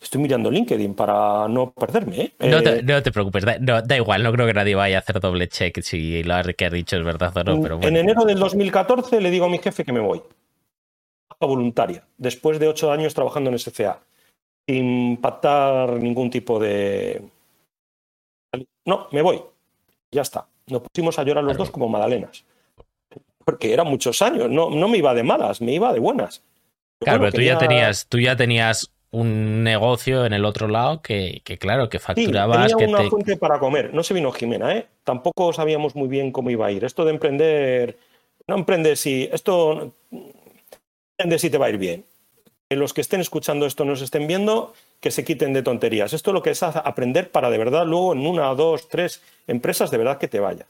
Estoy mirando LinkedIn para no perderme. ¿eh?
No, te, no te preocupes, da, no, da, igual, no creo que nadie vaya a hacer doble check si lo que has dicho es verdad o no. Pero bueno.
En enero del 2014 le digo a mi jefe que me voy. baja voluntaria, después de ocho años trabajando en SCA, sin pactar ningún tipo de... No, me voy. Ya está. Nos pusimos a llorar los dos como magdalenas. Porque eran muchos años, no, no me iba de malas, me iba de buenas.
Claro, pero tú, ya tenías, tú ya tenías un negocio en el otro lado que, claro, que facturabas.
Sí,
tenía
una fuente para comer. No se vino Jimena, ¿eh? Tampoco sabíamos muy bien cómo iba a ir. Esto de emprender, no emprender si. Esto. Emprender si te va a ir bien. Que los que estén escuchando esto nos estén viendo, que se quiten de tonterías. Esto es lo que es aprender para de verdad luego en una, dos, tres empresas de verdad que te vaya.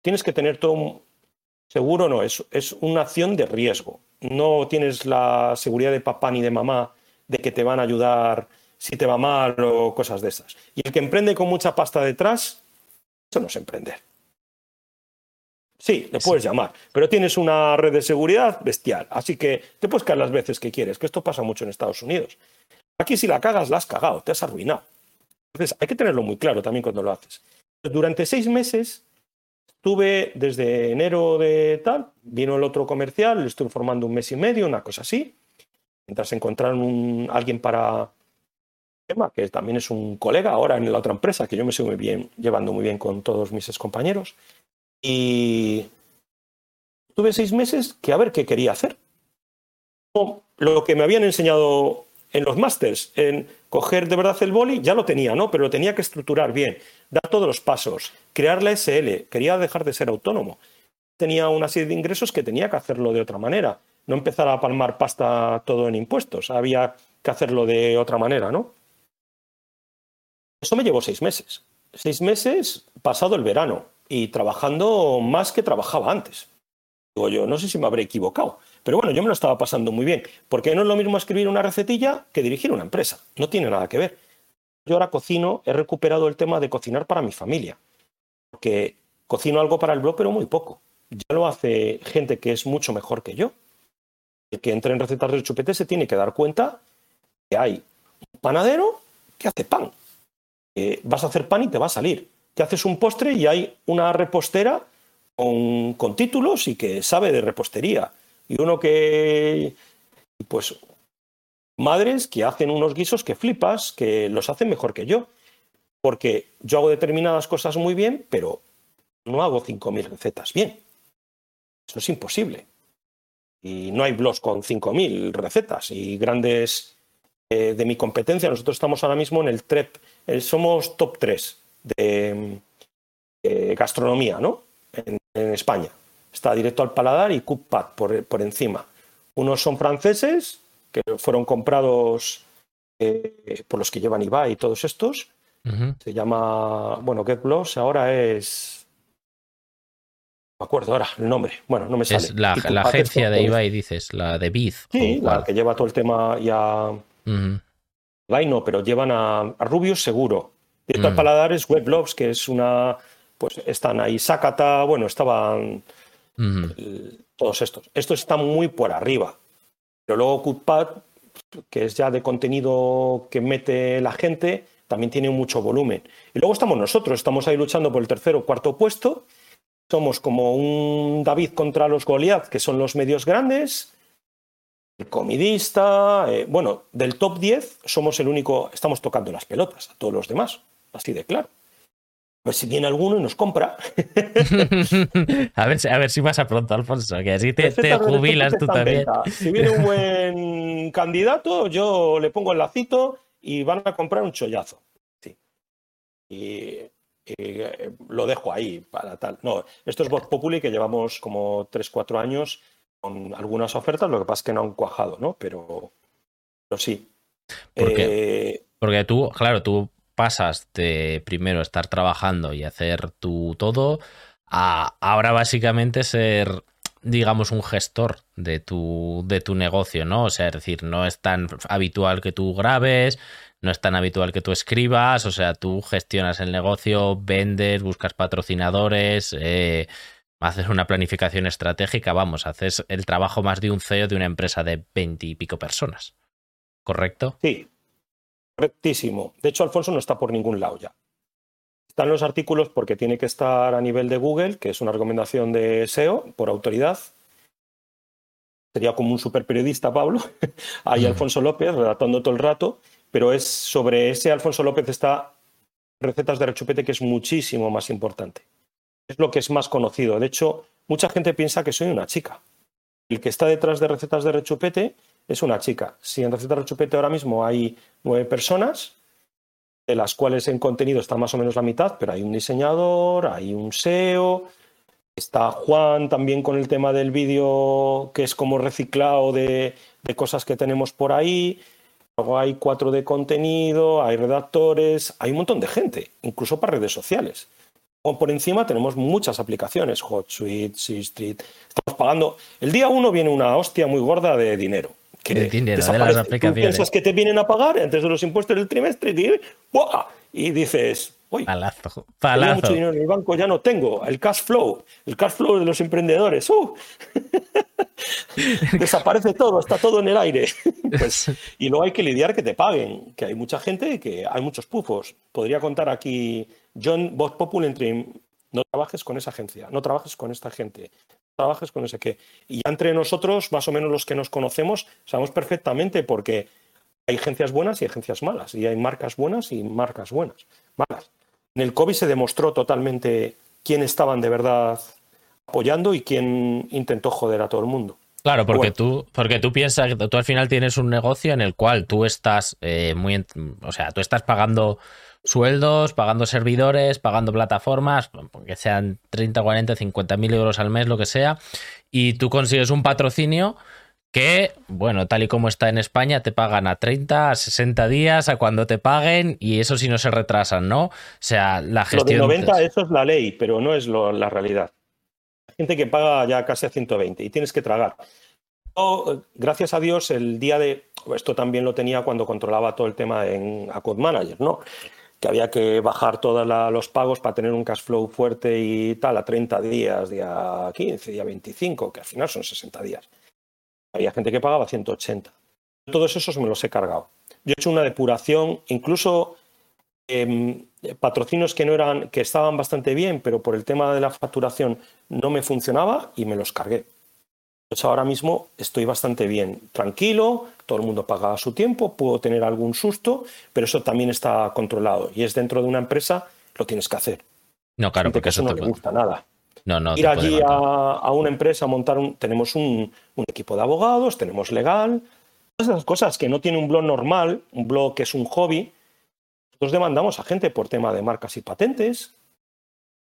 Tienes que tener todo seguro, no, es, es una acción de riesgo. No tienes la seguridad de papá ni de mamá de que te van a ayudar si te va mal o cosas de esas. Y el que emprende con mucha pasta detrás, eso no es emprender. Sí, le puedes llamar, pero tienes una red de seguridad bestial, así que te puedes caer las veces que quieres, que esto pasa mucho en Estados Unidos. Aquí si la cagas, la has cagado, te has arruinado. Entonces hay que tenerlo muy claro también cuando lo haces. Durante seis meses estuve desde enero de tal, vino el otro comercial, le estuve formando un mes y medio, una cosa así, mientras encontraron un, alguien para que también es un colega ahora en la otra empresa, que yo me sigo muy bien, llevando muy bien con todos mis compañeros. Y tuve seis meses que a ver qué quería hacer. Lo que me habían enseñado en los másters, en coger de verdad el boli, ya lo tenía, ¿no? Pero lo tenía que estructurar bien, dar todos los pasos, crear la SL, quería dejar de ser autónomo. Tenía una serie de ingresos que tenía que hacerlo de otra manera no empezar a palmar pasta todo en impuestos, había que hacerlo de otra manera, ¿no? Eso me llevó seis meses. Seis meses pasado el verano y trabajando más que trabajaba antes. Digo yo, no sé si me habré equivocado, pero bueno, yo me lo estaba pasando muy bien, porque no es lo mismo escribir una recetilla que dirigir una empresa, no tiene nada que ver. Yo ahora cocino, he recuperado el tema de cocinar para mi familia, porque cocino algo para el blog, pero muy poco. Ya lo hace gente que es mucho mejor que yo que entre en recetas de chupete se tiene que dar cuenta que hay un panadero que hace pan. vas a hacer pan y te va a salir. Que haces un postre y hay una repostera con, con títulos y que sabe de repostería. Y uno que, pues, madres que hacen unos guisos que flipas, que los hacen mejor que yo. Porque yo hago determinadas cosas muy bien, pero no hago 5.000 recetas bien. Eso es imposible. Y no hay blogs con 5.000 recetas y grandes eh, de mi competencia. Nosotros estamos ahora mismo en el TREP, eh, somos top 3 de gastronomía ¿no? En, España. Está directo al paladar y CupPad por, por encima. Unos son franceses, que fueron comprados eh, por los que llevan Ibai y todos estos. Se llama, bueno, GetBlogs ahora es me acuerdo ahora el nombre. Bueno, no me sale.
Es la, agencia de Ibai, dices, la de Biz.
Sí, la que lleva todo el tema ya. Uh no, pero llevan a, Rubius seguro. Directo al paladar es Weblogs, que es una. Pues están ahí Sakata, bueno, estaban todos estos. Estos están muy por arriba. Pero luego Cutpad, que es ya de contenido que mete la gente, también tiene mucho volumen. Y luego estamos nosotros, estamos ahí luchando por el tercero o cuarto puesto somos como un David contra los Goliath, que son los medios grandes, el comidista, eh, bueno, del top 10 somos el único, estamos tocando las pelotas a todos los demás, así de claro. A ver si viene alguno y nos compra. <laughs>
a, ver, a ver si pasa pronto, Alfonso, que así te, jubilas tú también.
Si viene un buen <laughs> candidato, yo le pongo el lacito y van a comprar un chollazo. Sí. Y eh, lo dejo ahí para tal. No, esto es Vox Populi que llevamos como 3-4 años con algunas ofertas, lo que pasa es que no han cuajado, ¿no? Pero, pero sí.
Eh, porque tú, claro, tú pasas de primero estar trabajando y hacer tu todo a ahora básicamente ser digamos un gestor de tu de tu negocio, ¿no? O sea, es decir, no es tan habitual que tú grabes, no es tan habitual que tú escribas, o sea, tú gestionas el negocio, vendes, buscas patrocinadores, eh, haces una planificación estratégica, vamos, haces el trabajo más de un CEO de una empresa de veinte y pico personas. ¿Correcto?
Sí, correctísimo. De hecho, Alfonso no está por ningún lado ya. Están los artículos porque tiene que estar a nivel de Google, que es una recomendación de SEO por autoridad. sería como un super periodista, Pablo, <laughs> hay Alfonso López redactando todo el rato, pero es sobre ese Alfonso López está recetas de rechupete que es muchísimo más importante. Es lo que es más conocido. De hecho, mucha gente piensa que soy una chica. El que está detrás de recetas de rechupete es una chica. Si en recetas de rechupete ahora mismo hay nueve personas, de las cuales en contenido está más o menos la mitad, pero hay un diseñador, hay un SEO, está Juan también con el tema del vídeo que es como reciclado de, de cosas que tenemos por ahí. Luego hay cuatro de contenido, hay redactores, hay un montón de gente, incluso para redes sociales. O por encima tenemos muchas aplicaciones, HotSuite, Street. Estamos pagando. El día uno viene una hostia muy gorda de dinero. Que
de dinero, de las aplicaciones.
Tú piensas que te vienen a pagar antes de los impuestos del trimestre y, y dices, uy,
palazo,
palazo. mucho dinero en el banco, ya no tengo. El cash flow, el cash flow de los emprendedores. Uh. <laughs> Desaparece todo, está todo en el aire. <laughs> Pues, y luego hay que lidiar que te paguen, que hay mucha gente, que hay muchos pufos. Podría contar aquí John Vox Populi no trabajes con esa agencia, no trabajes con esta gente, trabajes con ese que. Y entre nosotros, más o menos los que nos conocemos, sabemos perfectamente porque hay agencias buenas y agencias malas, y hay marcas buenas y marcas buenas, malas. En el COVID se demostró totalmente quién estaban de verdad apoyando y quién intentó joder a todo el mundo.
Claro, porque tú, porque tú piensas que tú al final tienes un negocio en el cual tú estás eh, muy, o sea, tú estás pagando sueldos, pagando servidores, pagando plataformas, que sean 30, 40, 50 mil euros al mes, lo que sea, y tú consigues un patrocinio que, bueno, tal y como está en España, te pagan a 30, a 60 días, a cuando te paguen, y eso si no se retrasan, ¿no? O sea, la gestión...
Lo de 90, eso es la ley, pero no es la realidad. Hay gente que paga ya casi a 120 y tienes que tragar. gracias a Dios, el día de... Esto también lo tenía cuando controlaba todo el tema en Account Manager, ¿no? Que había que bajar todos los pagos para tener un cash flow fuerte y tal a 30 días, día 15, día 25, que al final son 60 días. Había gente que pagaba 180. Todos esos me los he cargado. Yo he hecho una depuración, incluso em, patrocinios que no eran, que estaban bastante bien, pero por el tema de la facturación no me funcionaba y me los cargué. Ahora mismo estoy bastante bien, tranquilo, todo el mundo paga su tiempo, puedo tener algún susto, pero eso también está controlado y es dentro de una empresa, lo tienes que hacer.
No, claro, porque eso
no te gusta nada.
No, no,
Ir allí a, una empresa a montar un. Tenemos un, equipo de abogados, tenemos legal, todas esas cosas que no tiene un blog normal, un blog que es un hobby. Nosotros demandamos a gente por tema de marcas y patentes.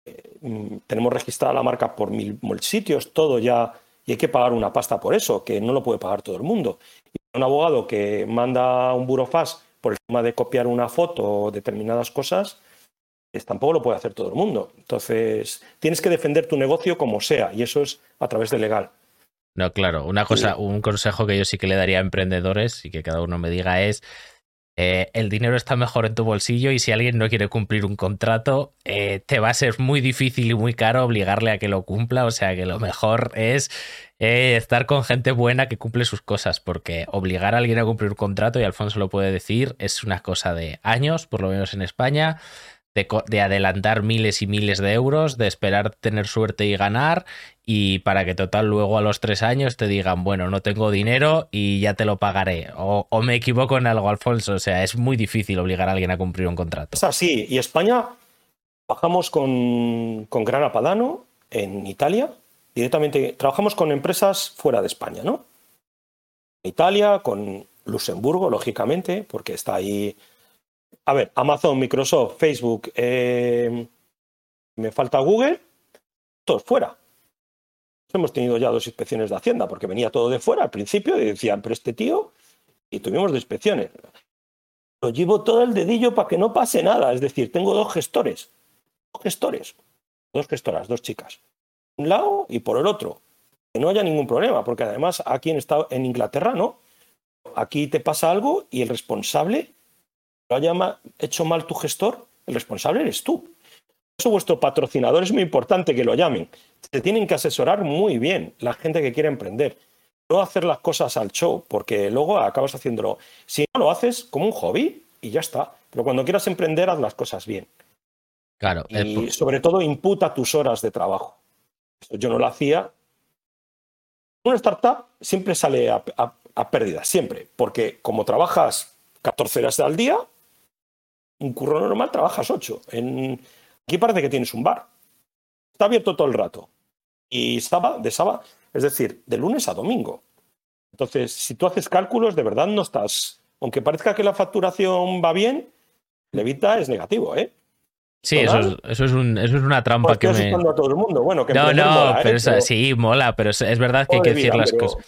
Eh, mm, tenemos registrada la marca por mil sitios, todo ya y hay que pagar una pasta por eso, que no lo puede pagar todo el mundo. Y un abogado que manda un burofax por el tema de copiar una foto o determinadas cosas, pues tampoco lo puede hacer todo el mundo. Entonces, tienes que defender tu negocio como sea, y eso es a través de legal.
No, claro, una cosa, un consejo que yo sí que le daría a emprendedores y que cada uno me diga es eh, el dinero está mejor en tu bolsillo y si alguien no quiere cumplir un contrato, eh, te va a ser muy difícil y muy caro obligarle a que lo cumpla. O sea que lo mejor es eh, estar con gente buena que cumple sus cosas, porque obligar a alguien a cumplir un contrato, y Alfonso lo puede decir, es una cosa de años, por lo menos en España de, adelantar miles y miles de euros, de esperar tener suerte y ganar, y para que total luego a los tres años te digan, bueno, no tengo dinero y ya te lo pagaré. O, me equivoco en algo, Alfonso. O sea, es muy difícil obligar a alguien a cumplir un contrato.
Es así. Y España, bajamos con, con Grana Padano en Italia. Directamente trabajamos con empresas fuera de España, ¿no? Italia, con Luxemburgo, lógicamente, porque está ahí a ver, Amazon, Microsoft, Facebook, eh, me falta Google, todos fuera. Hemos tenido ya dos inspecciones de Hacienda porque venía todo de fuera al principio y decían, pero este tío, y tuvimos dos inspecciones. Lo llevo todo el dedillo para que no pase nada. Es decir, tengo dos gestores, dos gestores, dos gestoras, dos chicas. Un lado y por el otro. Que no haya ningún problema, porque además aquí en, en Inglaterra, ¿no? Aquí te pasa algo y el responsable lo haya hecho mal tu gestor, el responsable eres tú. Por eso vuestro patrocinador es muy importante que lo llamen. Se tienen que asesorar muy bien la gente que quiere emprender. No hacer las cosas al show, porque luego acabas haciéndolo. Si no lo haces como un hobby y ya está. Pero cuando quieras emprender, haz las cosas bien.
Claro.
Y sobre todo imputa tus horas de trabajo. Yo no lo hacía Una startup siempre sale a, a pérdida, siempre, porque como trabajas 14 horas al día, un curro normal trabajas 8. En... Aquí parece que tienes un bar. Está abierto todo el rato. Y sábado, de sábado, es decir, de lunes a domingo. Entonces, si tú haces cálculos, de verdad no estás. Aunque parezca que la facturación va bien, Levita es negativo, ¿eh?
Sí, eso es, eso es, un, eso es una trampa que me.
A todo el mundo. Bueno, que
no, no, ¿eh? pero, sí, mola, pero es, verdad que hay que decir las cosas.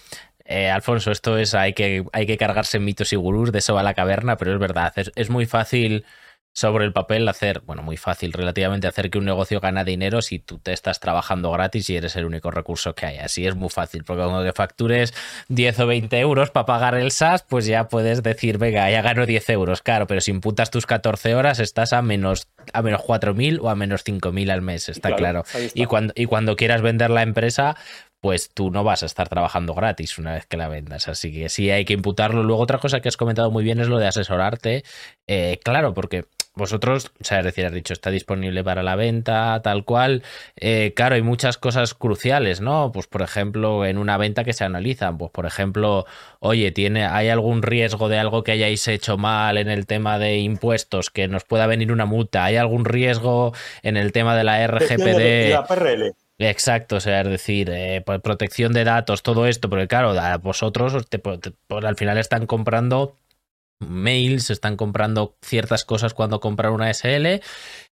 Eh, Alfonso, esto es, hay que, hay que cargarse mitos y gurús, de eso va la caverna, pero es verdad, es, es muy fácil sobre el papel hacer, bueno, muy fácil relativamente hacer que un negocio gana dinero si tú te estás trabajando gratis y eres el único recurso que hay. Así es muy fácil, porque cuando te factures 10 o 20 euros para pagar el SaaS, pues ya puedes decir, venga, ya gano 10 euros. Claro, pero si imputas tus 14 horas, estás a menos, a menos 4.000 o a menos 5.000 al mes, está claro. Y, cuando, y cuando quieras vender la empresa, pues tú no vas a estar trabajando gratis una vez que la vendas. Así que sí hay que imputarlo. Luego otra cosa que has comentado muy bien es lo de asesorarte. Eh, claro, porque vosotros, o sea, es decir, has dicho, está disponible para la venta, tal cual. Eh, claro, hay muchas cosas cruciales, ¿no? Pues, por ejemplo, en una venta que se analizan, pues, por ejemplo, oye, ¿tiene, ¿hay algún riesgo de algo que hayáis hecho mal en el tema de impuestos, que nos pueda venir una multa? ¿Hay algún riesgo en el tema de la RGPD?
La PRL.
Exacto, o sea, es decir, eh, pues, protección de datos, todo esto, porque claro, vosotros al final están comprando mails, están comprando ciertas cosas cuando compran una SL.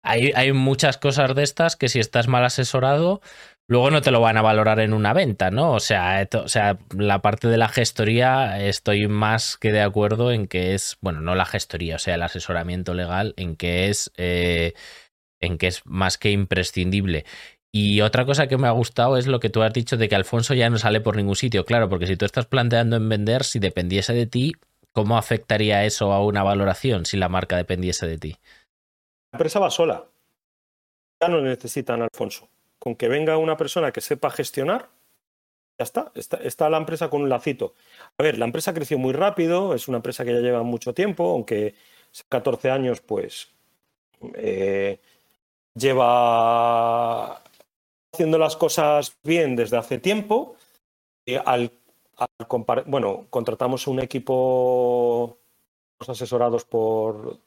Hay, hay, muchas cosas de estas que si estás mal asesorado, luego no te lo van a valorar en una venta, ¿no? O sea, o sea, la parte de la gestoría estoy más que de acuerdo en que es, bueno, no la gestoría, o sea, el asesoramiento legal, en que es, eh, en que es más que imprescindible. Y otra cosa que me ha gustado es lo que tú has dicho de que Alfonso ya no sale por ningún sitio. Claro, porque si tú estás planteando en vender, si dependiese de ti, ¿Cómo afectaría eso a una valoración si la marca dependiese de ti?
La empresa va sola. Ya no necesitan Alfonso. Con que venga una persona que sepa gestionar, ya está. está. la empresa con un lacito. A ver, la empresa creció muy rápido, es una empresa que ya lleva mucho tiempo, aunque 14 años, pues eh, lleva haciendo las cosas bien desde hace tiempo. Eh, al bueno, contratamos un equipo asesorados por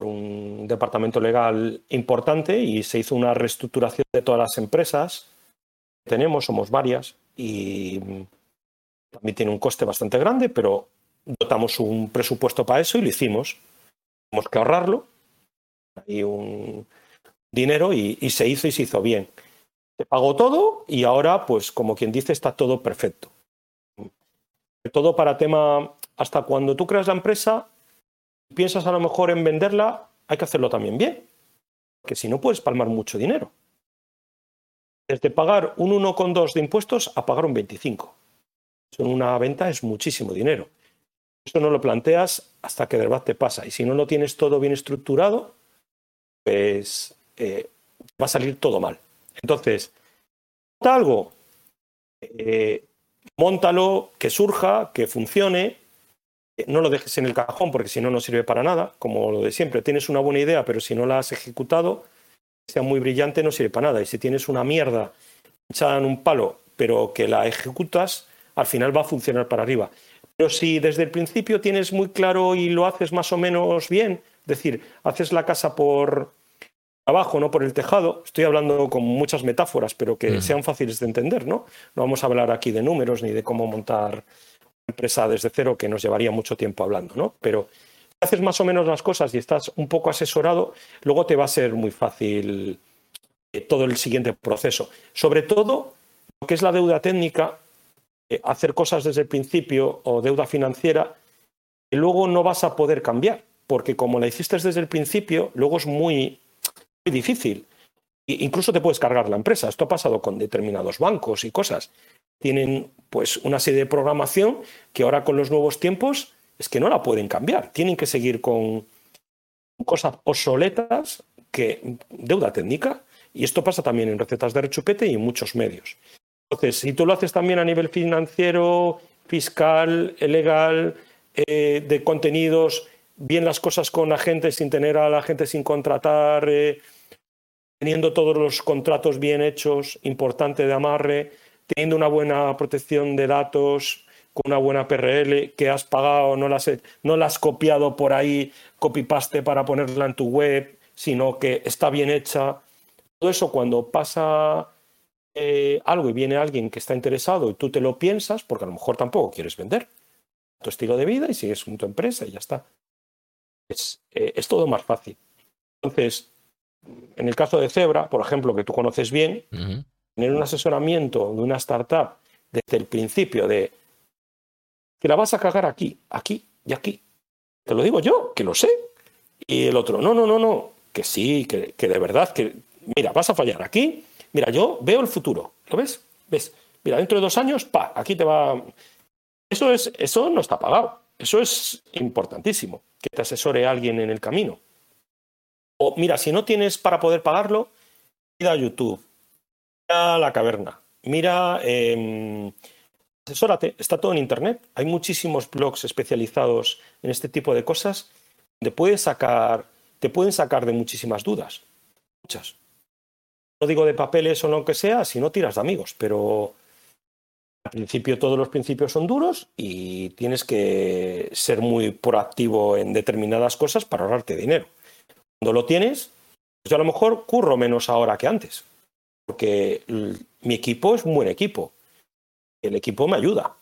un departamento legal importante y se hizo una reestructuración de todas las empresas que tenemos, somos varias, y también tiene un coste bastante grande, pero dotamos un presupuesto para eso y lo hicimos. Tenemos que ahorrarlo, hay un dinero y se hizo y se hizo bien. Se pagó todo y ahora, pues como quien dice, está todo perfecto todo para tema, hasta cuando tú creas la empresa, piensas a lo mejor en venderla, hay que hacerlo también bien, que si no puedes palmar mucho dinero. Desde pagar un 1,2 de impuestos a pagar un 25. En una venta es muchísimo dinero. Eso no lo planteas hasta que de verdad te pasa. Y si no lo tienes todo bien estructurado, pues eh, va a salir todo mal. Entonces, algo, eh, Móntalo, que surja, que funcione. No lo dejes en el cajón porque si no, no sirve para nada. Como lo de siempre, tienes una buena idea, pero si no la has ejecutado, sea muy brillante, no sirve para nada. Y si tienes una mierda echada en un palo, pero que la ejecutas, al final va a funcionar para arriba. Pero si desde el principio tienes muy claro y lo haces más o menos bien, es decir, haces la casa por, abajo, no por el tejado. Estoy hablando con muchas metáforas, pero que mm. sean fáciles de entender, ¿no? No vamos a hablar aquí de números ni de cómo montar una empresa desde cero, que nos llevaría mucho tiempo hablando, ¿no? Pero si haces más o menos las cosas y estás un poco asesorado, luego te va a ser muy fácil eh, todo el siguiente proceso. Sobre todo, lo que es la deuda técnica, eh, hacer cosas desde el principio o deuda financiera, que luego no vas a poder cambiar, porque como la hiciste desde el principio, luego es muy difícil. incluso te puedes cargar la empresa. Esto ha pasado con determinados bancos y cosas. Tienen pues una serie de programación que ahora con los nuevos tiempos es que no la pueden cambiar. Tienen que seguir con cosas obsoletas que deuda técnica. Y esto pasa también en recetas de rechupete y en muchos medios. Entonces, si tú lo haces también a nivel financiero, fiscal, legal, eh, de contenidos, bien las cosas con agentes sin tener a la gente sin contratar, eh, teniendo todos los contratos bien hechos, importante de amarre, teniendo una buena protección de datos, con una buena PRL que has pagado, no la has, copiado por ahí, copy-paste para ponerla en tu web, sino que está bien hecha. Todo eso cuando pasa eh, algo y viene alguien que está interesado y tú te lo piensas, porque a lo mejor tampoco quieres vender tu estilo de vida y sigues con tu empresa y ya está. Es, eh, es todo más fácil. Entonces, en el caso de Zebra, por ejemplo, que tú conoces bien, tener un asesoramiento de una startup desde el principio de que la vas a cagar aquí, aquí y aquí. Te lo digo yo, que lo sé. Y el otro, no, no, no, no, que sí, que, que de verdad, que mira, vas a fallar aquí. Mira, yo veo el futuro. ¿Lo ves? ¿Ves? Mira, dentro de dos años, pa, aquí te va. Eso, es, eso no está pagado. Eso es importantísimo, que te asesore alguien en el camino. Mira, si no tienes para poder pagarlo, mira a YouTube, mira a la caverna, mira, eh, asesórate, está todo en Internet. Hay muchísimos blogs especializados en este tipo de cosas donde puedes sacar, te pueden sacar de muchísimas dudas. Muchas. No digo de papeles o lo que sea, si no tiras de amigos, pero al principio todos los principios son duros y tienes que ser muy proactivo en determinadas cosas para ahorrarte dinero. Cuando lo tienes, pues yo a lo mejor curro menos ahora que antes, porque mi equipo es un buen equipo. El equipo me ayuda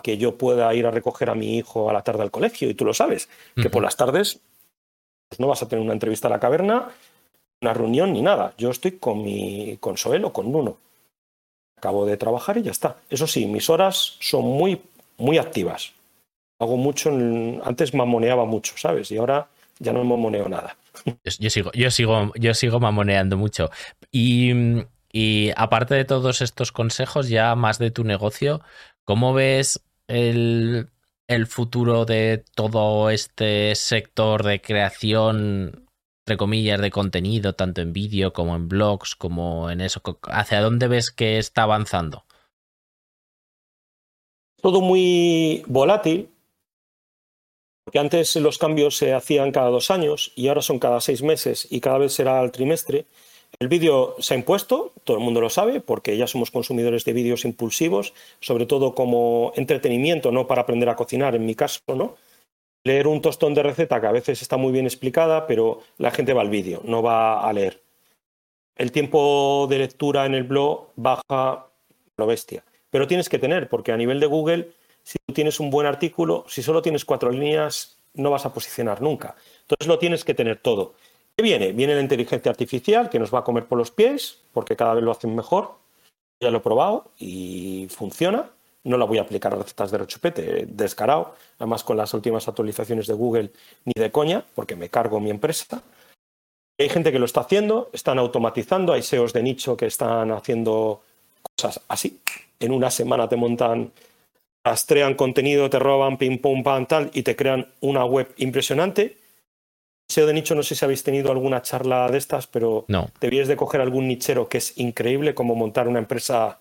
que yo pueda ir a recoger a mi hijo a la tarde al colegio, y tú lo sabes, que por las tardes pues no vas a tener una entrevista a la caverna, una reunión ni nada. Yo estoy con mi con Soel o con Nuno. Acabo de trabajar y ya está. Eso sí, mis horas son muy, muy activas. Hago mucho, antes mamoneaba mucho, ¿sabes? Y ahora ya no mamoneo nada.
Yo, sigo, yo sigo, yo sigo mamoneando mucho. Y, y, aparte de todos estos consejos, ya más de tu negocio, ¿cómo ves el, el futuro de todo este sector de creación, entre comillas, de contenido, tanto en vídeo como en blogs, como en eso? ¿Hacia dónde ves que está avanzando?
Todo muy volátil, porque antes los cambios se hacían cada dos años y ahora son cada seis meses y cada vez será al trimestre. El vídeo se ha impuesto, todo el mundo lo sabe, porque ya somos consumidores de vídeos impulsivos, sobre todo como entretenimiento, no para aprender a cocinar, en mi caso, ¿no? Leer un tostón de receta que a veces está muy bien explicada, pero la gente va al vídeo, no va a leer. El tiempo de lectura en el blog baja lo bestia. Pero tienes que tener, porque a nivel de Google si tú tienes un buen artículo, si solo tienes cuatro líneas, no vas a posicionar nunca. Entonces lo tienes que tener todo. ¿Qué viene? Viene la inteligencia artificial que nos va a comer por los pies, porque cada vez lo hacen mejor. Ya lo he probado y funciona. No la voy a aplicar a recetas de rechupete, descarado. Además, con las últimas actualizaciones de Google, ni de coña, porque me cargo mi empresa. Hay gente que lo está haciendo, están automatizando, hay SEOs de nicho que están haciendo cosas así. En una semana te montan rastrean contenido, te roban, pim, pum, pam, tal, y te crean una web impresionante. SEO de nicho, no sé si habéis tenido alguna charla de estas, pero
no.
debíais de coger algún nichero que es increíble, como montar una empresa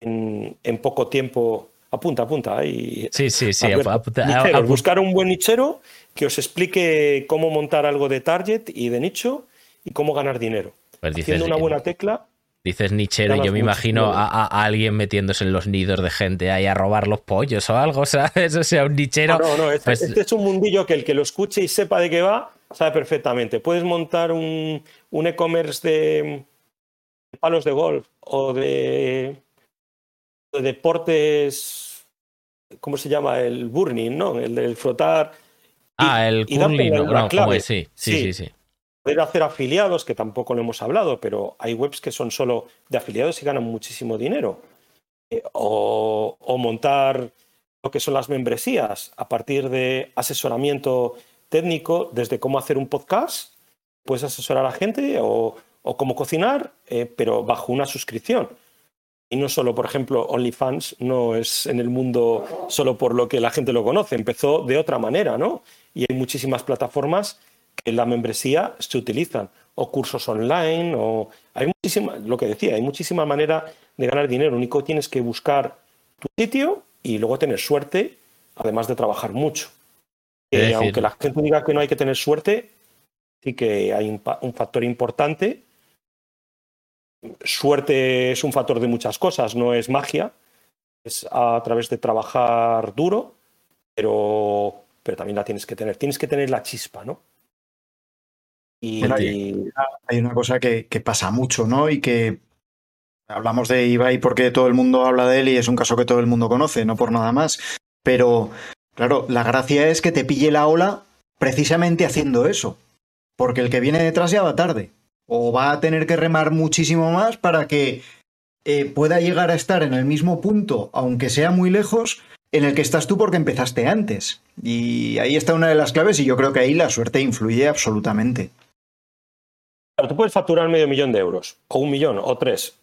en, poco tiempo. Apunta, apunta. Y,
sí, sí, sí.
buscar un buen nichero que os explique cómo montar algo de target y de nicho y cómo ganar dinero.
Pues
Haciendo una buena tecla
Dices nichero, yo me imagino a, alguien metiéndose en los nidos de gente ahí a robar los pollos o algo, <laughs> ¿sabes? O sea, un nichero.
No, no, este, pues este, es un mundillo que el que lo escuche y sepa de qué va, sabe perfectamente. Puedes montar un, e-commerce de palos de golf o de, deportes, ¿cómo se llama? El burning, ¿no? El del flotar.
Ah, el curling, no, como es, sí, sí, sí. sí
poder hacer afiliados, que tampoco lo hemos hablado, pero hay webs que son solo de afiliados y ganan muchísimo dinero. Eh, o, montar lo que son las membresías a partir de asesoramiento técnico, desde cómo hacer un podcast, puedes asesorar a la gente o, cómo cocinar, eh, pero bajo una suscripción. Y no solo, por ejemplo, OnlyFans no es en el mundo solo por lo que la gente lo conoce, empezó de otra manera, ¿no? Y hay muchísimas plataformas que la membresía se utilizan, o cursos online, o hay muchísima, lo que decía, hay muchísima manera de ganar dinero. Lo único tienes que buscar tu sitio y luego tener suerte, además de trabajar mucho. aunque la gente diga que no hay que tener suerte, sí que hay un, factor importante suerte es un factor de muchas cosas, no es magia, es a través de trabajar duro, pero, pero también la tienes que tener. Tienes que tener la chispa, ¿no?
Y hay una cosa que, que, pasa mucho, ¿no? Y que hablamos de Ibai porque todo el mundo habla de él y es un caso que todo el mundo conoce, no por nada más. Pero, claro, la gracia es que te pille la ola precisamente haciendo eso. Porque el que viene detrás ya va tarde. O va a tener que remar muchísimo más para que eh, pueda llegar a estar en el mismo punto, aunque sea muy lejos, en el que estás tú porque empezaste antes. Y ahí está una de las claves y yo creo que ahí la suerte influye absolutamente.
Claro, tú puedes facturar medio millón de euros, o un millón, o tres.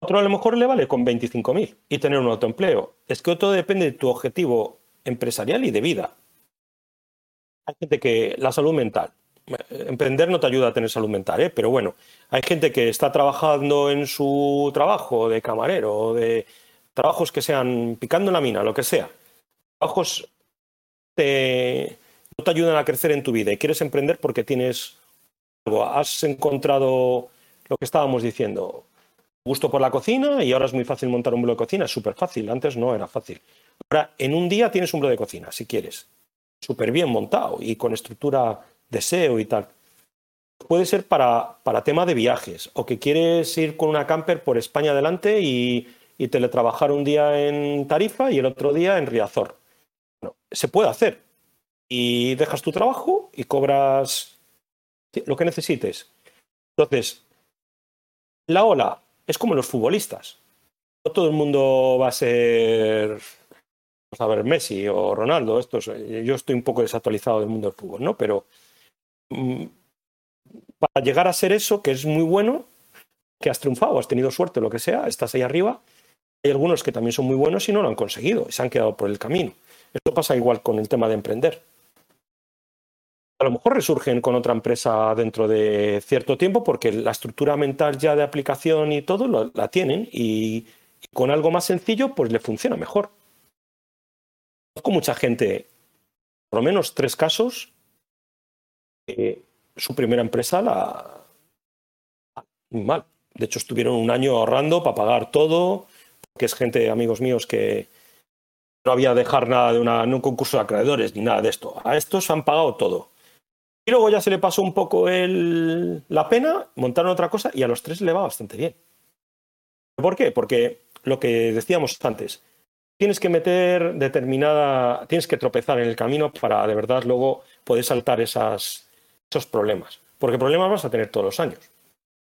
Otro a lo mejor le vale con 25.000 y tener un autoempleo. Es que todo depende de tu objetivo empresarial y de vida. Hay gente que la salud mental. Emprender no te ayuda a tener salud mental, ¿eh? pero bueno, hay gente que está trabajando en su trabajo de camarero o de trabajos que sean picando en la mina, lo que sea. Trabajos que no te ayudan a crecer en tu vida y quieres emprender porque tienes. Has encontrado lo que estábamos diciendo, gusto por la cocina y ahora es muy fácil montar un blog de cocina, es súper fácil, antes no era fácil. Ahora, en un día tienes un blog de cocina, si quieres, súper bien montado y con estructura de SEO y tal. Puede ser para, para tema de viajes o que quieres ir con una camper por España adelante y, y teletrabajar un día en Tarifa y el otro día en Riazor. se puede hacer. Y dejas tu trabajo y cobras lo que necesites. Entonces, la ola es como los futbolistas. No todo el mundo va a ser, a ver, Messi o Ronaldo. Estos, yo estoy un poco desactualizado del mundo del fútbol, ¿no? Pero mm, para llegar a ser eso, que es muy bueno, que has triunfado, has tenido suerte, lo que sea, estás ahí arriba. Hay algunos que también son muy buenos y no lo han conseguido, y se han quedado por el camino. Esto pasa igual con el tema de emprender a lo mejor resurgen con otra empresa dentro de cierto tiempo porque la estructura mental ya de aplicación y todo la tienen y, con algo más sencillo pues le funciona mejor. Conozco mucha gente, por lo menos tres casos, su primera empresa la... muy mal. De hecho, estuvieron un año ahorrando para pagar todo, que es gente, amigos míos, que no había dejar nada de una, un concurso de acreedores ni nada de esto. A estos han pagado todo. Y luego ya se le pasó un poco el, la pena, montaron otra cosa y a los tres le va bastante bien. ¿Por qué? Porque lo que decíamos antes, tienes que meter determinada, tienes que tropezar en el camino para de verdad luego poder saltar esas, esos problemas. Porque problemas vas a tener todos los años.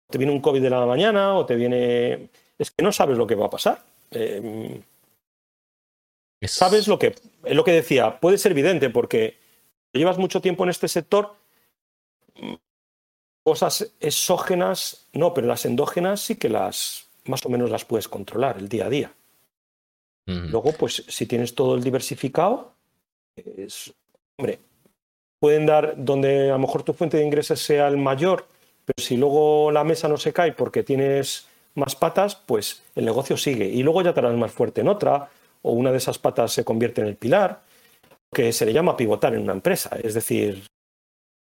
Te viene un COVID de la mañana o te viene... Es que no sabes lo que va a pasar. Eh, sabes lo que... Es lo que decía, puede ser evidente porque llevas mucho tiempo en este sector cosas exógenas, no, pero las endógenas sí que las más o menos las puedes controlar el día a día. Luego, pues si tienes todo el diversificado, es, hombre, pueden dar donde a lo mejor tu fuente de ingresos sea el mayor, pero si luego la mesa no se cae porque tienes más patas, pues el negocio sigue. Y luego ya te harás más fuerte en otra, o una de esas patas se convierte en el pilar, que se le llama pivotar en una empresa. Es decir,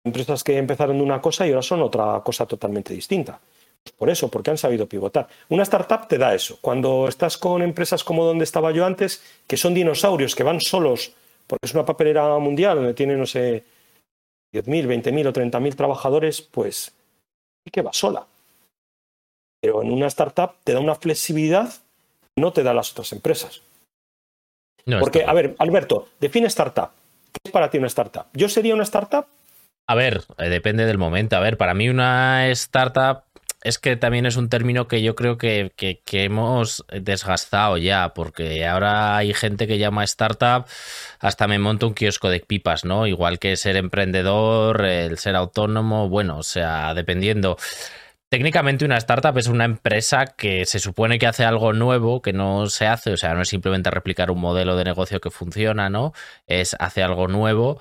empresas que empezaron de una cosa y ahora son otra cosa totalmente distinta. Pues por eso, porque han sabido pivotar. Una startup te da eso. Cuando estás con empresas como donde estaba yo antes, que son dinosaurios, que van solos, porque es una papelera mundial donde tiene, no sé, 10.000, 20.000 o 30.000 trabajadores, pues sí que va sola. Pero en una startup te da una flexibilidad que no te da las otras empresas. porque, a ver, Alberto, define startup. ¿Qué es para ti una startup? Yo sería una startup
a ver, eh, depende del momento. A ver, para mí una startup es que también es un término que yo creo que, hemos desgastado ya, porque ahora hay gente que llama startup, hasta me monto un kiosco de pipas, ¿no? Igual que ser emprendedor, el ser autónomo, bueno, o sea, dependiendo. Técnicamente una startup es una empresa que se supone que hace algo nuevo, que no se hace, o sea, no es simplemente replicar un modelo de negocio que funciona, ¿no? Es hace algo nuevo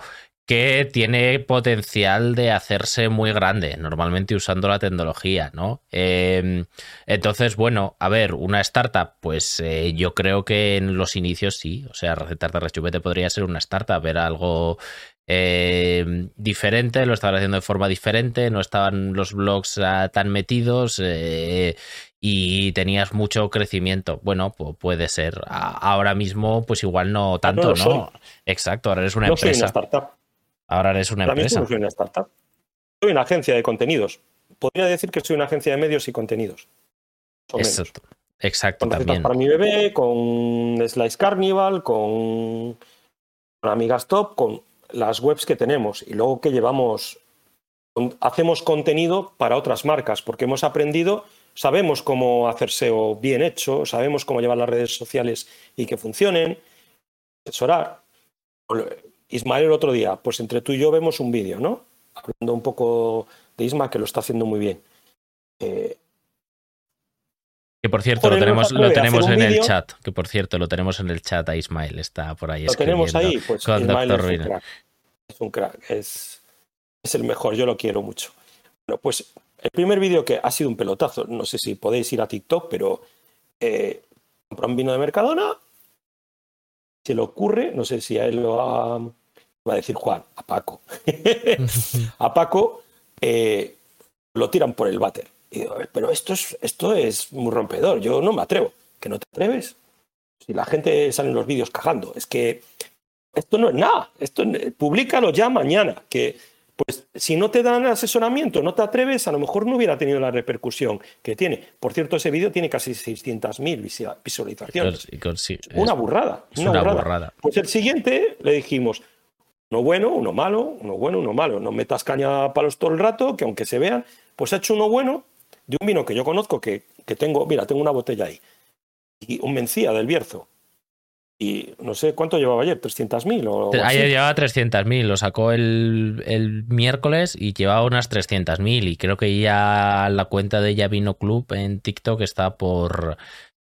que tiene potencial de hacerse muy grande, normalmente usando la tecnología, ¿no? Em, entonces, bueno, a ver, una startup, pues eh, yo creo que en los inicios sí, o sea, recetas de rechupete podría ser una startup, era algo eh, diferente, lo estaban haciendo de forma diferente, no estaban los blogs ah, tan metidos eh, y tenías mucho crecimiento. Bueno, pues puede ser. Ahora mismo, pues igual no tanto, ¿no? Exacto, ahora eres una
no
empresa.
Soy una startup.
Ahora eres una empresa.
no soy una startup. Soy una agencia de contenidos. Podría decir que soy una agencia de medios y contenidos.
Exacto. Exacto,
con también. para mi bebé, con Slice Carnival, con, con Amigas Top, con las webs que tenemos y luego que llevamos, hacemos contenido para otras marcas, porque hemos aprendido, sabemos cómo hacer SEO bien hecho, sabemos cómo llevar las redes sociales y que funcionen, asesorar. Ismael el otro día, pues entre tú y yo vemos un vídeo, ¿no? Hablando un poco de Isma, que lo está haciendo muy bien. Eh,
que por cierto, lo tenemos, lo tenemos en el chat. Que por cierto, lo tenemos en el chat a Ismael, está por ahí.
Lo tenemos ahí, pues con Ismael es un, crack. es un crack. Es, es el mejor, yo lo quiero mucho. Bueno, pues el primer vídeo que ha sido un pelotazo, no sé si podéis ir a TikTok, pero eh, compró un vino de Mercadona, se le ocurre, no sé si a él lo va, va a decir Juan, a Paco. <laughs> a Paco eh, lo tiran por el váter pero esto es, esto es muy rompedor, yo no me atrevo. ¿Que no te atreves? Si la gente sale en los vídeos cagando, es que esto no es nada, esto públicalo ya mañana, que pues si no te dan asesoramiento, no te atreves, a lo mejor no hubiera tenido la repercusión que tiene. Por cierto, ese vídeo tiene casi 600.000 visualizaciones. una burrada. una, burrada. Pues el siguiente le dijimos, uno bueno, uno malo, uno bueno, uno malo. No metas caña a palos todo el rato, que aunque se vean, pues ha hecho uno bueno de un vino que yo conozco, que, que tengo, mira, tengo una botella ahí, y un Mencía del Bierzo. Y no sé cuánto llevaba ayer, 300.000 o
Ayer llevaba 300.000, lo sacó el, el, miércoles y llevaba unas 300.000 y creo que ya la cuenta de Ya Vino Club en TikTok está por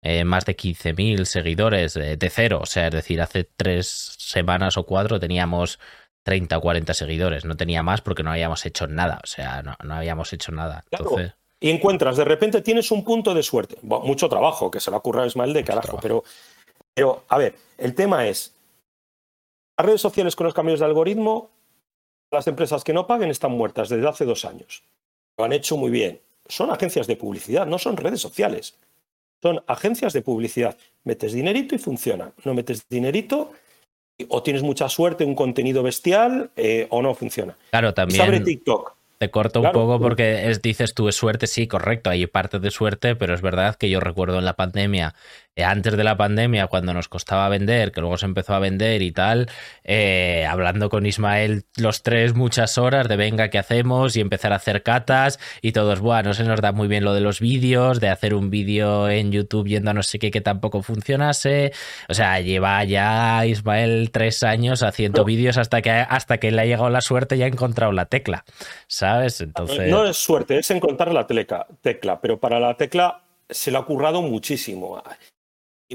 eh, más de 15.000 seguidores eh, de cero, o sea, es decir, hace tres semanas o cuatro teníamos 30 o 40 seguidores, no tenía más porque no habíamos hecho nada, o sea, no, no habíamos hecho nada. Entonces
y encuentras, de repente tienes un punto de suerte. mucho trabajo, que se lo ha ocurrido a Ismael de carajo, pero, pero a ver, el tema es, las redes sociales con los cambios de algoritmo, las empresas que no paguen están muertas desde hace dos años. Lo han hecho muy bien. Son agencias de publicidad, no son redes sociales. Son agencias de publicidad. Metes dinerito y funciona. No metes dinerito o tienes mucha suerte, un contenido bestial eh, o no funciona.
Claro, también.
TikTok.
Te corto un poco porque es, dices tú es suerte, sí, correcto, hay parte de suerte, pero es verdad que yo recuerdo en la pandemia antes de la pandemia, cuando nos costaba vender, que luego se empezó a vender y tal, eh, hablando con Ismael los tres muchas horas de venga, ¿qué hacemos? Y empezar a hacer catas y todos, bueno, no se nos da muy bien lo de los vídeos, de hacer un vídeo en YouTube yendo a no sé qué que tampoco funcionase. O sea, lleva ya Ismael tres años haciendo vídeos hasta que, hasta que le ha llegado la suerte y ha encontrado la tecla, ¿sabes? Entonces...
No es suerte, es encontrar la tecla, tecla pero para la tecla se le ha currado muchísimo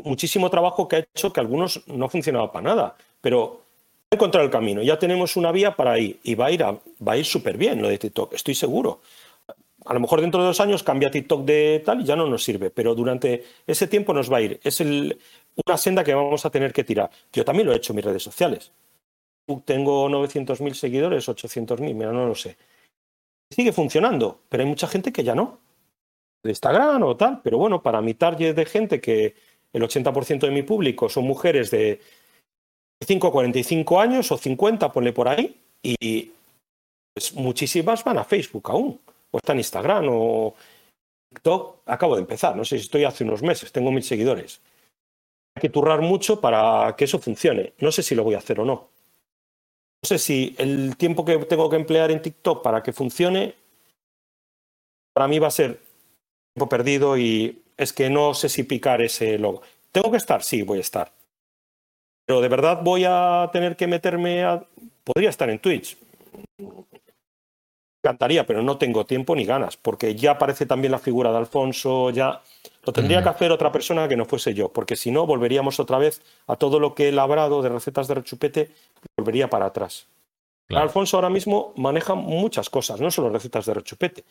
muchísimo trabajo que ha hecho que algunos no funcionaba para nada, pero he encontrado el camino, ya tenemos una vía para ir y va a ir, a ir súper bien lo de TikTok, estoy seguro. A lo mejor dentro de dos años cambia TikTok de tal y ya no nos sirve, pero durante ese tiempo nos va a ir. Es una senda que vamos a tener que tirar. Yo también lo he hecho en mis redes sociales. Tengo 900.000 seguidores, 800.000, mira, no lo sé. Sigue funcionando, pero hay mucha gente que ya no. De Instagram o tal, pero bueno, para mi target de gente que, el 80% de mi público son mujeres de 5 a 45 años o 50, ponle por ahí, y pues, muchísimas van a Facebook aún, o está en Instagram o TikTok. Acabo de empezar, no sé si estoy hace unos meses, tengo mil seguidores. Hay que turrar mucho para que eso funcione. No sé si lo voy a hacer o no. No sé si el tiempo que tengo que emplear en TikTok para que funcione, para mí va a ser tiempo perdido y es que no sé si picar ese logo. ¿Tengo que estar? Sí, voy a estar. Pero de verdad voy a tener que meterme a... Podría estar en Twitch. Cantaría, pero no tengo tiempo ni ganas, porque ya aparece también la figura de Alfonso, ya lo tendría que hacer otra persona que no fuese yo, porque si no volveríamos otra vez a todo lo que he labrado de recetas de rechupete, volvería para atrás. Alfonso ahora mismo maneja muchas cosas, no solo recetas de rechupete.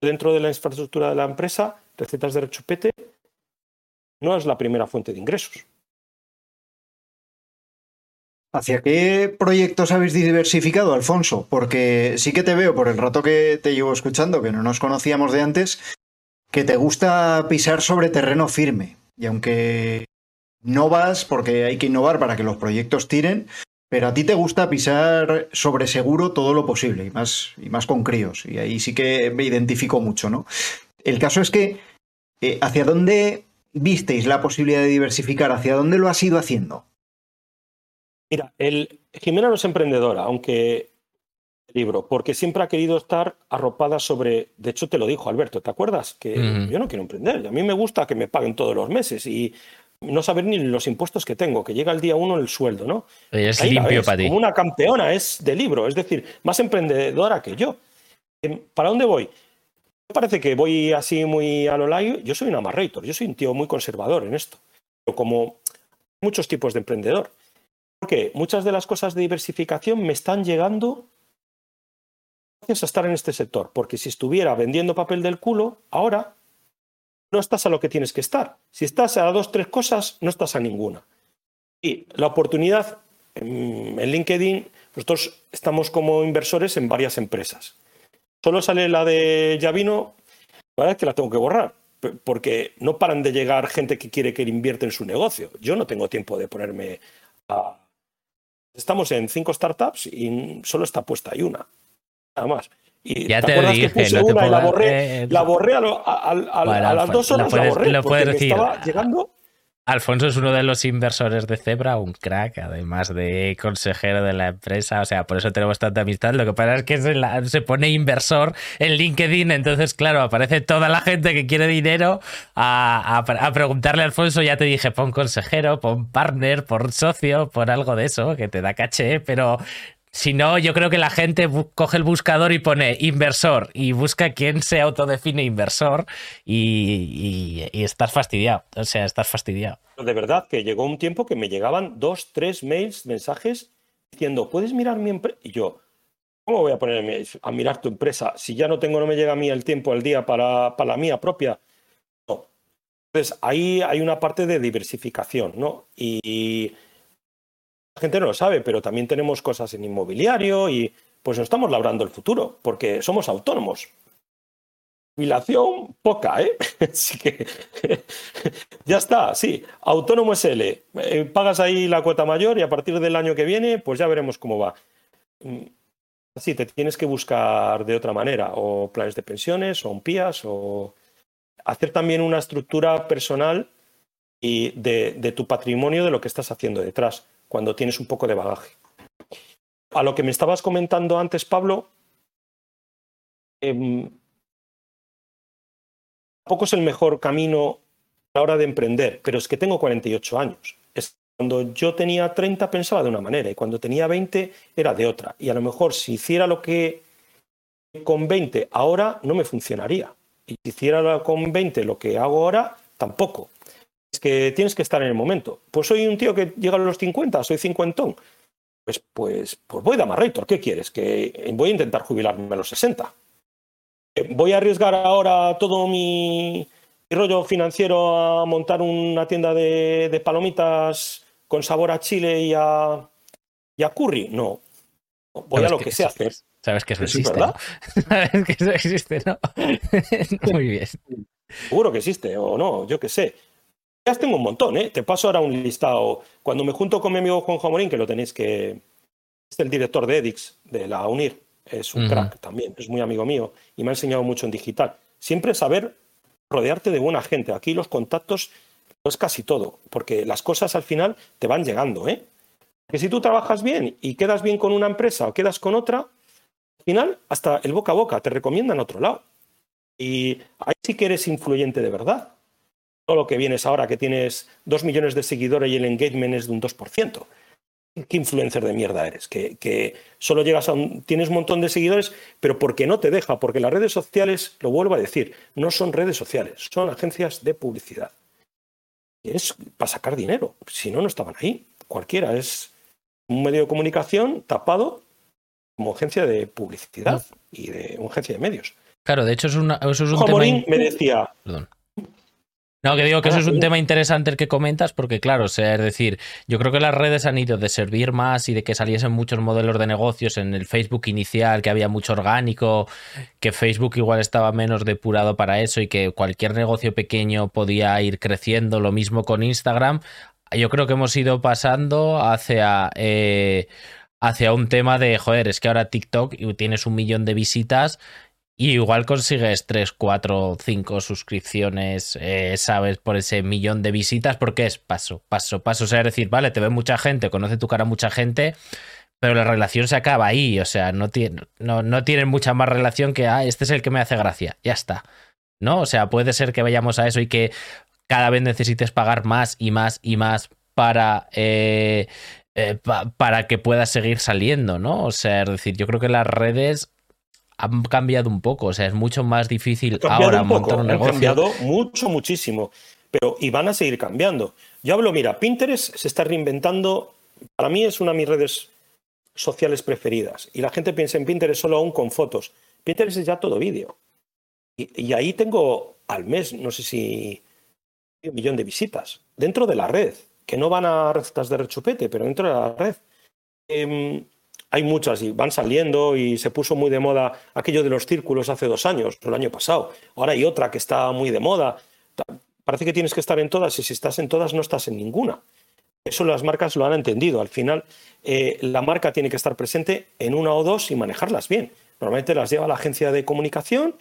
Dentro de la infraestructura de la empresa recetas de rechupete no es la primera fuente de ingresos.
¿Hacia qué proyectos habéis diversificado, Alfonso? Porque sí que te veo por el rato que te llevo escuchando, que no nos conocíamos de antes, que te gusta pisar sobre terreno firme. Y aunque no vas, porque hay que innovar para que los proyectos tiren, pero a ti te gusta pisar sobre seguro todo lo posible, y más, y más con críos. Y ahí sí que me identifico mucho, ¿no? El caso es que, eh, ¿hacia dónde visteis la posibilidad de diversificar? ¿Hacia dónde lo has ido haciendo?
Mira, el, Jimena no es emprendedora, aunque libro, porque siempre ha querido estar arropada sobre, de hecho te lo dijo Alberto, ¿te acuerdas? Que yo no quiero emprender, a mí me gusta que me paguen todos los meses y no saber ni los impuestos que tengo, que llega el día uno el sueldo, ¿no?
Es limpio para ti.
Como una campeona, es de libro, es decir, más emprendedora que yo. Em, ¿Para dónde voy? Parece que voy así muy a lo layo. Yo soy un amarrator, yo soy un tío muy conservador en esto. Pero como muchos tipos de emprendedor. Porque muchas de las cosas de diversificación me están llegando gracias a estar en este sector. Porque si estuviera vendiendo papel del culo, ahora no estás a lo que tienes que estar. Si estás a dos, tres cosas, no estás a ninguna. Y la oportunidad en, LinkedIn, nosotros estamos como inversores en varias empresas. Solo sale la de Yavino, la verdad es que la tengo que borrar, porque no paran de llegar gente que quiere que invierte en su negocio. Yo no tengo tiempo de ponerme a... Estamos en cinco startups y solo está puesta ahí una. Nada más.
Y ya te, dije, que
puse una y la borré, la borré a, las dos horas, la borré
lo
porque
decir.
estaba llegando...
Alfonso es uno de los inversores de Zebra, un crack, además de consejero de la empresa. O sea, por eso tenemos tanta amistad. Lo que pasa es que se, pone inversor en LinkedIn. Entonces, claro, aparece toda la gente que quiere dinero a, a, preguntarle a Alfonso. Ya te dije, pon consejero, pon partner, pon socio, pon algo de eso, que te da caché. Pero si no, yo creo que la gente coge el buscador y pone inversor y busca quién se autodefine inversor y, estás fastidiado. O sea, estás fastidiado.
De verdad que llegó un tiempo que me llegaban dos, tres mails, mensajes diciendo, ¿puedes mirar mi empresa? Y yo, ¿cómo voy a ponerme a mirar tu empresa si ya no tengo, no me llega a mí el tiempo al día para, para la mía propia? No. Entonces, ahí hay una parte de diversificación, ¿no? y gente no lo sabe, pero también tenemos cosas en inmobiliario y pues nos estamos labrando el futuro, porque somos autónomos. Jubilación poca, ¿eh? <laughs> Así que <laughs> ya está, sí. Autónomo SL. Eh, pagas ahí la cuota mayor y a partir del año que viene, pues ya veremos cómo va. Mm, así, te tienes que buscar de otra manera, o planes de pensiones, o un PIAS, o hacer también una estructura personal y de tu patrimonio de lo que estás haciendo detrás cuando tienes un poco de bagaje. A lo que me estabas comentando antes, Pablo, eh, tampoco es el mejor camino a la hora de emprender, pero es que tengo 48 años. Cuando yo tenía 30 pensaba de una manera y cuando tenía 20 era de otra. Y a lo mejor si hiciera lo que con 20 ahora no me funcionaría. Y si hiciera con 20 lo que hago ahora, tampoco que tienes que estar en el momento. Pues soy un tío que llega a los 50, soy cincuentón. Pues, pues, pues voy de amarrator, ¿qué quieres? Que voy a intentar jubilarme a los 60. Eh, voy a arriesgar ahora todo mi, rollo financiero a montar una tienda de, palomitas con sabor a chile y a, curry. No. Voy a lo que, sé hacer.
Sabes que eso existe. ¿no? <laughs> Sabes que eso existe, ¿no? <laughs> Muy bien.
Seguro que existe, o no, yo qué sé tengo un montón, ¿eh? Te paso ahora un listado. Cuando me junto con mi amigo Juan Jamorín, que lo tenéis que. Es el director de Edix, de la UNIR. Es un crack también, es muy amigo mío y me ha enseñado mucho en digital. Siempre saber rodearte de buena gente. Aquí los contactos no es casi todo, porque las cosas al final te van llegando, ¿eh? Que si tú trabajas bien y quedas bien con una empresa o quedas con otra, al final hasta el boca a boca te recomiendan otro lado. Y ahí sí que eres influyente de verdad todo lo que vienes ahora, que tienes dos millones de seguidores y el engagement es de un 2%. ¿Qué influencer de mierda eres? Que, solo llegas a un, tienes un montón de seguidores, pero porque no te deja, porque las redes sociales, lo vuelvo a decir, no son redes sociales, son agencias de publicidad. Y es para sacar dinero, si no, no estaban ahí. Cualquiera es un medio de comunicación tapado como agencia de publicidad y de una agencia de medios.
Claro, de hecho es, una, eso es un tema...
me decía,
No, que digo que eso es un tema interesante el que comentas, porque claro, o sea, es decir, yo creo que las redes han ido de servir más y de que saliesen muchos modelos de negocios en el Facebook inicial, que había mucho orgánico, que Facebook igual estaba menos depurado para eso y que cualquier negocio pequeño podía ir creciendo, lo mismo con Instagram. Yo creo que hemos ido pasando hacia, eh, hacia un tema de, joder, es que ahora TikTok tienes un millón de visitas y igual consigues 3, 4, 5 suscripciones, eh, ¿sabes? Por ese millón de visitas, porque es paso, paso, paso. O sea, es decir, vale, te ve mucha gente, conoce tu cara mucha gente, pero la relación se acaba ahí. O sea, no, tiene, no, no tienen mucha más relación que, ah, este es el que me hace gracia, ya está. ¿No? O sea, puede ser que vayamos a eso y que cada vez necesites pagar más y más y más para, eh, eh, para que puedas seguir saliendo, ¿no? O sea, es decir, yo creo que las redes han cambiado un poco, o sea, es mucho más difícil ahora montar un negocio.
Han cambiado mucho, muchísimo, pero y van a seguir cambiando. Yo hablo, mira, Pinterest se está reinventando, para mí es una de mis redes sociales preferidas, y la gente piensa en Pinterest solo aún con fotos. Pinterest es ya todo vídeo. Y, ahí tengo al mes, no sé si un millón de visitas, dentro de la red, que no van a recetas de rechupete, pero dentro de la red. Em, hay muchas y van saliendo y se puso muy de moda aquello de los círculos hace dos años, el año pasado. Ahora hay otra que está muy de moda. Parece que tienes que estar en todas y si estás en todas no estás en ninguna. Eso las marcas lo han entendido. Al final, eh, la marca tiene que estar presente en una o dos y manejarlas bien. Normalmente las lleva la agencia de comunicación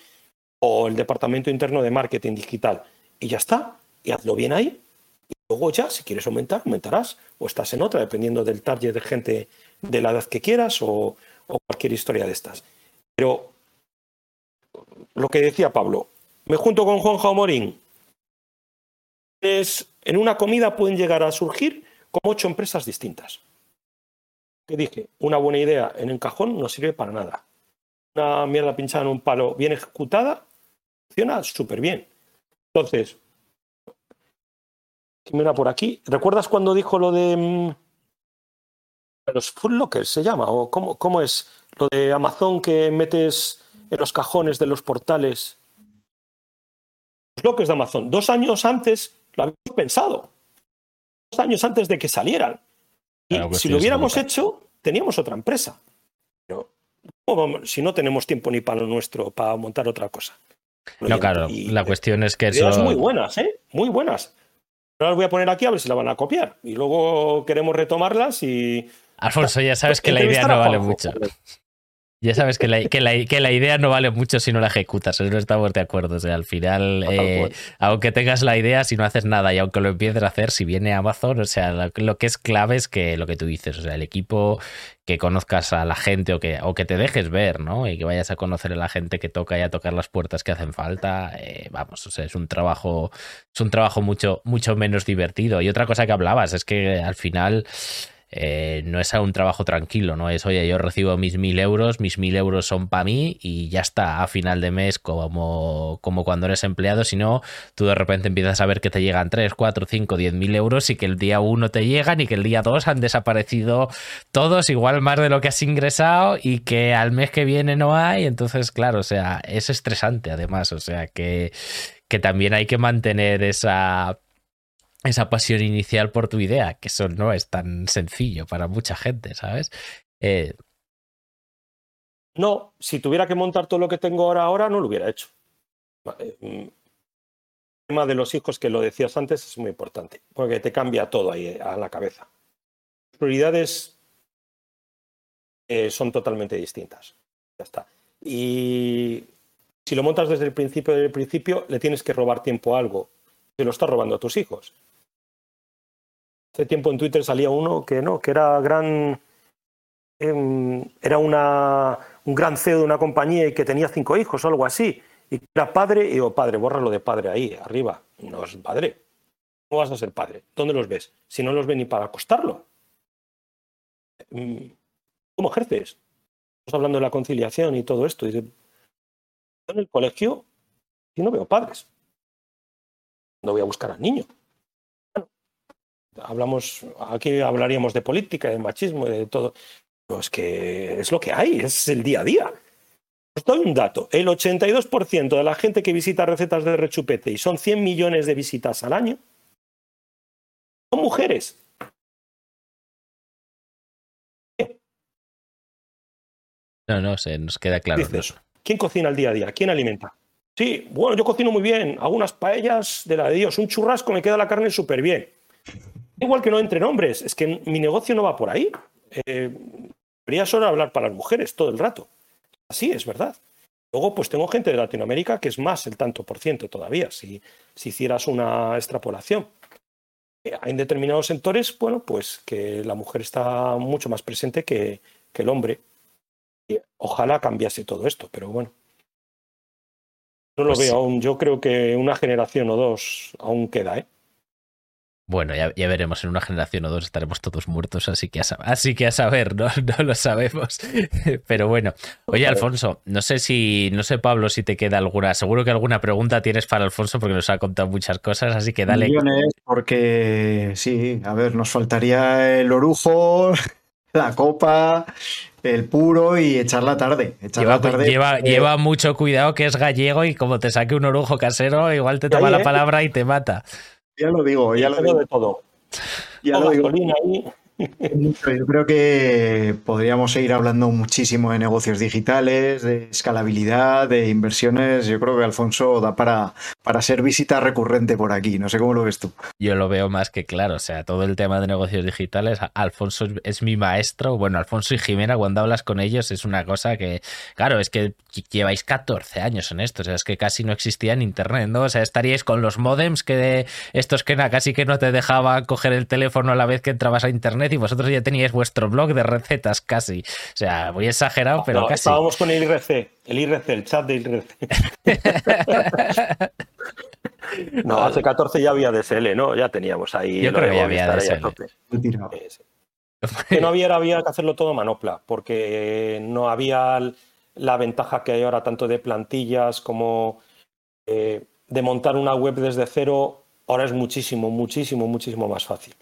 o el departamento interno de marketing digital. Y ya está. Y hazlo bien ahí. Y luego ya, si quieres aumentar, aumentarás. O estás en otra, dependiendo del target de gente de la edad que quieras o, cualquier historia de estas. Pero lo que decía Pablo, me junto con Juan Morín. Es, en una comida pueden llegar a surgir como ocho empresas distintas. Que dije, una buena idea en el cajón no sirve para nada. Una mierda pinchada en un palo bien ejecutada funciona súper bien. Entonces, ¿quién era por aquí? ¿Recuerdas cuando dijo lo de mm, los food lockers se llama, o cómo, cómo es lo de Amazon que metes en los cajones de los portales. Los lockers de Amazon. Dos años antes lo habíamos pensado. Dos años antes de que salieran. Y si lo hubiéramos hecho, teníamos otra empresa. Pero si no tenemos tiempo ni para lo nuestro, para montar otra cosa.
no, claro, la cuestión es que eso.
muy buenas, ¿eh? Muy buenas. Ahora las voy a poner aquí a ver si la van a copiar. Y luego queremos retomarlas y
Alfonso, ya sabes que la idea no vale mucho. Ya sabes que la, que, la, idea no vale mucho si no la ejecutas, no estamos de acuerdo. O sea, al final, eh, aunque tengas la idea, si no haces nada y aunque lo empieces a hacer, si viene Amazon, o sea, lo, que es clave es que lo que tú dices, o sea, el equipo, que conozcas a la gente o que, o que te dejes ver, ¿no? Y que vayas a conocer a la gente que toca y a tocar las puertas que hacen falta. Eh, vamos, o sea, es un trabajo, es un trabajo mucho, mucho menos divertido. Y otra cosa que hablabas es que al final eh, no es un trabajo tranquilo, no es, oye, yo recibo mis mil euros, mis mil euros son para mí y ya está, a final de mes, como, como cuando eres empleado, sino tú de repente empiezas a ver que te llegan 3, 4, 5, 10 mil euros y que el día 1 te llegan y que el día 2 han desaparecido todos, igual más de lo que has ingresado y que al mes que viene no hay, entonces, claro, o sea, es estresante además, o sea, que, que también hay que mantener esa esa pasión inicial por tu idea, que eso no es tan sencillo para mucha gente, ¿sabes? Eh,
no, si tuviera que montar todo lo que tengo ahora, ahora no lo hubiera hecho. Eh, mm, el tema de los hijos, que lo decías antes, es muy importante, porque te cambia todo ahí eh, a la cabeza. Prioridades son totalmente distintas. Ya está. Y si lo montas desde el principio, desde el principio, le tienes que robar tiempo a algo. Se lo estás robando a tus hijos. Hace tiempo en Twitter salía uno que no, que era gran. Em, era una, un gran CEO de una compañía y que tenía cinco hijos o algo así. Y era padre, y digo, padre, lo de padre ahí, arriba. No es padre. ¿Cómo vas a ser padre? ¿Dónde los ves? Si no los ves ni para acostarlo. Em, ¿Cómo ejerces? Estamos hablando de la conciliación y todo esto. Y en el colegio y no veo padres. No voy a buscar al niño hablamos, aquí hablaríamos de política, de machismo, de todo. Pero es que es lo que hay, es el día a día. Os doy un dato. El 82% de la gente que visita recetas de rechupete, y son 100 millones de visitas al año, son mujeres.
No, no, se nos queda claro.
Dices, ¿quién cocina el día a día? ¿Quién alimenta? Sí, bueno, yo cocino muy bien, hago unas paellas de la de Dios, un churrasco, me queda la carne súper bien. Igual que no entre hombres, es que mi negocio no va por ahí. Eh, debería solo hablar para las mujeres todo el rato. Así es verdad. Luego, pues tengo gente de Latinoamérica que es más el tanto por ciento todavía, si, si hicieras una extrapolación. Eh, en determinados sectores, bueno, pues que la mujer está mucho más presente que, que el hombre. Y ojalá cambiase todo esto, pero bueno. No lo
Pues
veo
sí.
aún. Yo creo que una generación o dos aún queda, ¿eh?
Bueno, ya, ya veremos, en una generación o dos estaremos todos muertos, así que a, así que a saber, ¿no? <laughs> no lo sabemos. <laughs> Pero bueno, oye Alfonso, no sé si, no sé Pablo si te queda alguna, seguro que alguna pregunta tienes para Alfonso porque nos ha contado muchas cosas, así que dale.
Porque sí, a ver, nos faltaría el orujo, <laughs> la copa, el puro y echar la tarde. Echar
Lleva,
la tarde.
lleva,
eh,
lleva mucho cuidado que es gallego y como te saque un orujo casero, igual te toma la
¿eh?
palabra y te mata.
Ya lo digo, ya lo digo.
de todo.
Ya lo digo.
Ahí.
Yo creo que podríamos seguir hablando muchísimo de negocios digitales, de escalabilidad, de inversiones. Yo creo que Alfonso da para, para ser visita recurrente por aquí. No sé cómo lo ves tú.
Yo lo veo más que claro, o sea, todo el tema de negocios digitales, Alfonso es, mi maestro, bueno, Alfonso y Jimena cuando hablas con ellos es una cosa que, claro, es que lleváis 14 años en esto, o sea, es que casi no existía en Internet, ¿no? O sea, estaríais con los modems que de estos que casi que no te dejaban coger el teléfono a la vez que entrabas a Internet y vosotros ya teníais vuestro blog de recetas casi, o sea, muy exagerado, pero
No,
casi.
Estábamos con el IRC, el IRC, el chat de IRC. <laughs> No, hace 14 ya había DSL, ¿no? Ya teníamos ahí.
Yo creo que ya había DSL.
Que no había, había que hacerlo todo manopla, porque no había la ventaja que hay ahora tanto de plantillas como eh, de montar una web desde cero. Ahora es muchísimo, muchísimo, muchísimo más fácil.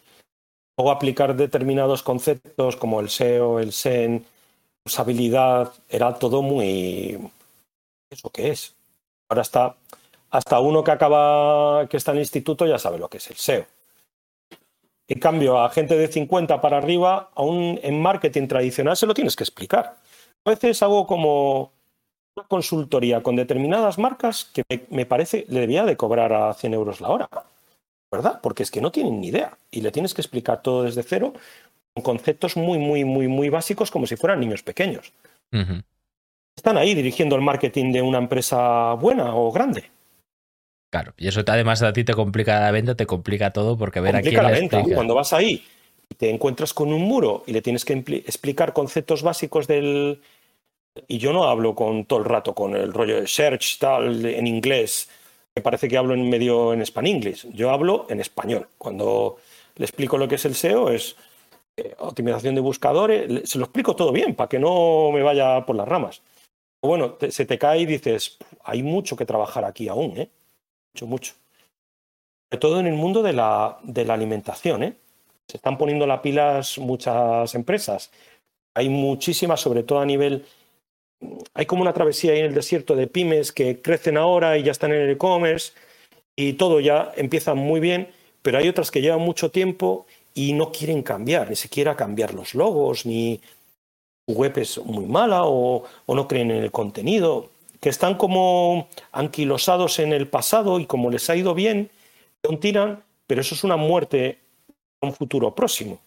Luego aplicar determinados conceptos como el SEO, el SEN, usabilidad, era todo muy... ¿Eso qué es? Ahora está... Hasta uno que acaba, que está en el instituto ya sabe lo que es el SEO. En cambio, a gente de 50 para arriba, aún en marketing tradicional, se lo tienes que explicar. A veces hago como una consultoría con determinadas marcas que me, me parece le debía de cobrar a 100 euros la hora. ¿Verdad? Porque es que no tienen ni idea. Y le tienes que explicar todo desde cero con conceptos muy, muy, muy, muy básicos como si fueran niños pequeños. Están ahí dirigiendo el marketing de una empresa buena o grande.
Claro, y eso te- además a ti te complica la venta, te complica todo porque ver a
complica
quién
la
le
venta. Cuando vas ahí y te encuentras con un muro y le tienes que explicar conceptos básicos del... Y yo no hablo con todo el rato con el rollo de search, tal, en inglés. Me parece que hablo en medio en English. Yo hablo en español. Cuando le explico lo que es el SEO, es eh, optimización de buscadores. Se lo explico todo bien para que no me vaya por las ramas. Bueno, se te cae y dices, hay mucho que trabajar aquí aún, ¿eh? Mucho, mucho sobre todo en el mundo de la, de la alimentación. ¿eh? Se están poniendo las pilas muchas empresas. Hay muchísimas, sobre todo a nivel... Hay como una travesía ahí en el desierto de pymes que crecen ahora y ya están en el e-commerce y todo ya empieza muy bien, pero hay otras que llevan mucho tiempo y no quieren cambiar, ni siquiera cambiar los logos, ni su web es muy mala o, no creen en el contenido, que están como anquilosados en el pasado y como les ha ido bien, tiran, pero eso es una muerte a un futuro próximo.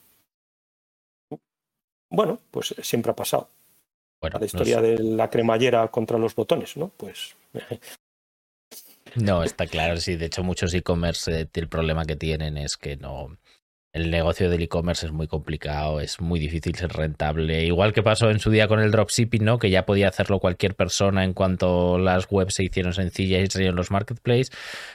Bueno, pues siempre ha pasado.
Bueno,
La historia
no,
de la cremallera contra los botones, ¿no? Pues
no, está claro, sí. De hecho, muchos e-commerce, eh, el problema que tienen es que no. El negocio del e-commerce es muy complicado, es muy difícil ser rentable. Igual que pasó en su día con el dropshipping, ¿no? Que ya podía hacerlo cualquier persona en cuanto las webs se hicieron sencillas y salieron los marketplaces.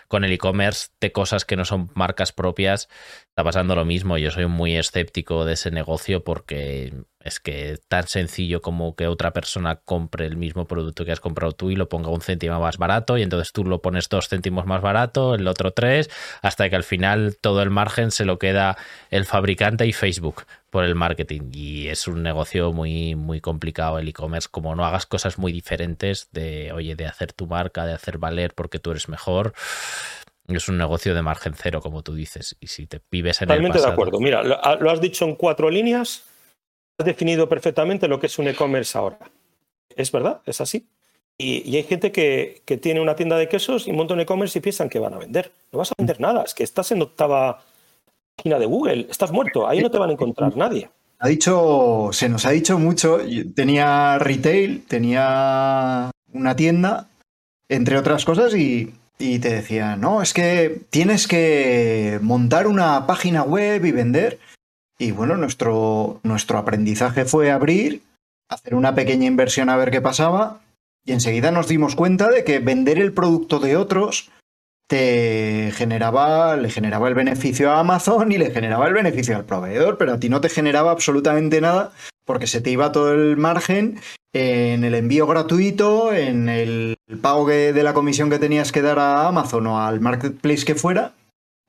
Con el e-commerce de cosas que no son marcas propias, está pasando lo mismo. Yo soy muy escéptico de ese negocio porque es que tan sencillo como que otra persona compre el mismo producto que has comprado tú y lo ponga un céntimo más barato y entonces tú lo pones dos céntimos más barato, el otro tres, hasta que al final todo el margen se lo queda el fabricante y Facebook por el marketing. Y es un negocio muy muy complicado el e-commerce como no hagas cosas muy diferentes de oye de hacer tu marca de hacer valer porque tú eres mejor es un negocio de margen cero como tú dices. Y si te vives en
el
pasado,
de acuerdo. Mira lo has dicho en cuatro líneas has definido perfectamente lo que es un e-commerce ahora es verdad es así y, hay gente que, tiene una tienda de quesos y monta un e-commerce y piensan que van a vender no vas a vender nada es que estás en octava de Google, estás muerto, ahí no te van a encontrar nadie.
Ha dicho, se nos ha dicho mucho, tenía retail, tenía una tienda, entre otras cosas, y, y te decía, no, es que tienes que montar una página web y vender. Y bueno, nuestro, nuestro aprendizaje fue abrir, hacer una pequeña inversión a ver qué pasaba, y enseguida nos dimos cuenta de que vender el producto de otros te generaba, le generaba el beneficio a Amazon y le generaba el beneficio al proveedor, pero a ti no te generaba absolutamente nada porque se te iba todo el margen en el envío gratuito, en el pago de la comisión que tenías que dar a Amazon o al marketplace que fuera,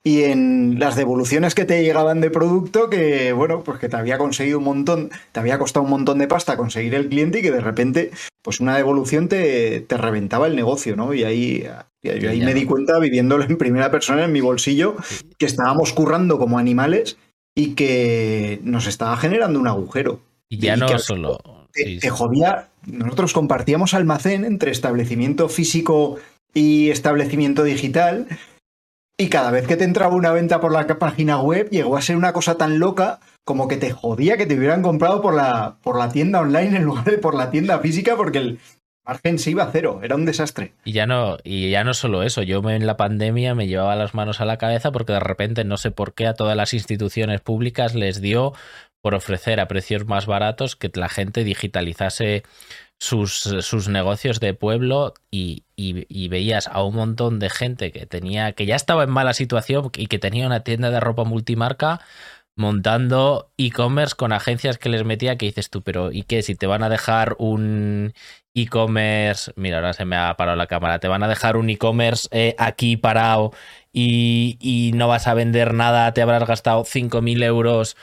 y en las devoluciones que te llegaban de producto que, bueno, pues que te había conseguido un montón, te había costado un montón de pasta conseguir el cliente y que de repente, pues una devolución te, te reventaba el negocio, ¿no? Y ahí, ahí me di cuenta, viviéndolo en primera persona en mi bolsillo, que estábamos currando como animales y que nos estaba generando un agujero.
Y ya no solo...
Te, jodía, nosotros compartíamos almacén entre establecimiento físico y establecimiento digital y cada vez que te entraba una venta por la página web, llegó a ser una cosa tan loca como que te jodía que te hubieran comprado por la, por la tienda online en lugar de por la tienda física, porque el margen se iba a cero, era un desastre.
Y ya no, y ya no solo eso, yo en la pandemia me llevaba las manos a la cabeza porque de repente no sé por qué a todas las instituciones públicas les dio por ofrecer a precios más baratos que la gente digitalizase sus, sus negocios de pueblo y, y, veías a un montón de gente que tenía, que ya estaba en mala situación y que tenía una tienda de ropa multimarca montando e-commerce con agencias que les metía que dices tú, pero ¿y qué? Si te van a dejar un e-commerce, mira, ahora se me ha parado la cámara, te van a dejar un e-commerce eh, aquí parado y, y, no vas a vender nada, te habrás gastado 5.000 euros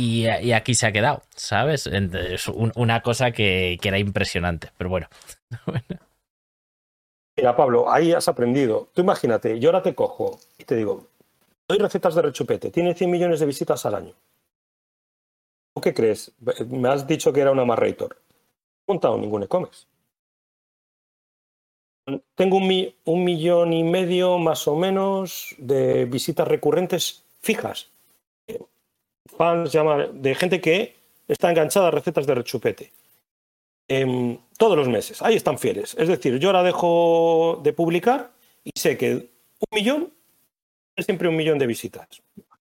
y, aquí se ha quedado, ¿sabes? Es una cosa que, era impresionante, pero <laughs> bueno.
Mira, Pablo, ahí has aprendido. Tú imagínate, yo ahora te cojo y te digo, doy recetas de rechupete, tiene 100 millones de visitas al año. ¿Tú qué crees? Me has dicho que era una Marrator. No he montado ningún e-commerce. Tengo un millón y medio más o menos de visitas recurrentes fijas fans, de gente que está enganchada a recetas de rechupete. Em, todos los meses, ahí están fieles. Es decir, yo ahora dejo de publicar y sé que un millón es siempre un millón de visitas.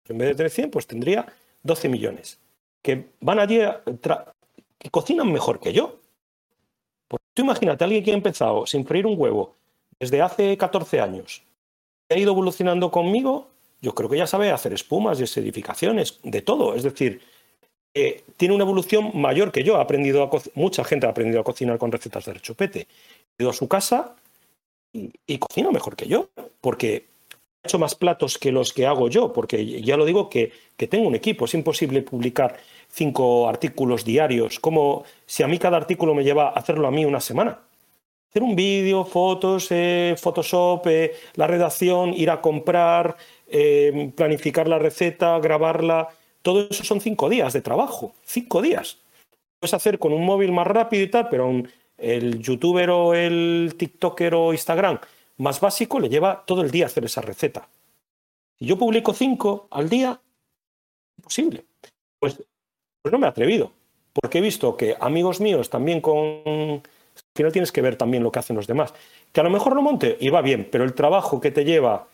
En vez de tener 100, pues tendría 12 millones. Que van allí, que cocinan mejor que yo. Pues tú imagínate, alguien que ha empezado sin freír un huevo desde hace 14 años, que ha ido evolucionando conmigo yo creo que ya sabe hacer espumas y de todo. Es decir, eh, tiene una evolución mayor que yo. Ha aprendido a mucha gente ha aprendido a cocinar con recetas de rechupete. He ido a su casa y, cocina mejor que yo, porque ha hecho más platos que los que hago yo, porque ya lo digo que, tengo un equipo. Es imposible publicar cinco artículos diarios, como si a mí cada artículo me lleva a hacerlo a mí una semana hacer un vídeo, fotos, eh, Photoshop, eh, la redacción, ir a comprar, eh, planificar la receta, grabarla, todo eso son cinco días de trabajo, cinco días. Puedes hacer con un móvil más rápido y tal, pero el youtuber o el tiktoker o Instagram más básico le lleva todo el día hacer esa receta. Si yo publico cinco al día, imposible. Pues, pues no me he atrevido, porque he visto que amigos míos también con... Al final tienes que ver también lo que hacen los demás. Que a lo mejor lo monte y va bien, pero el trabajo que te lleva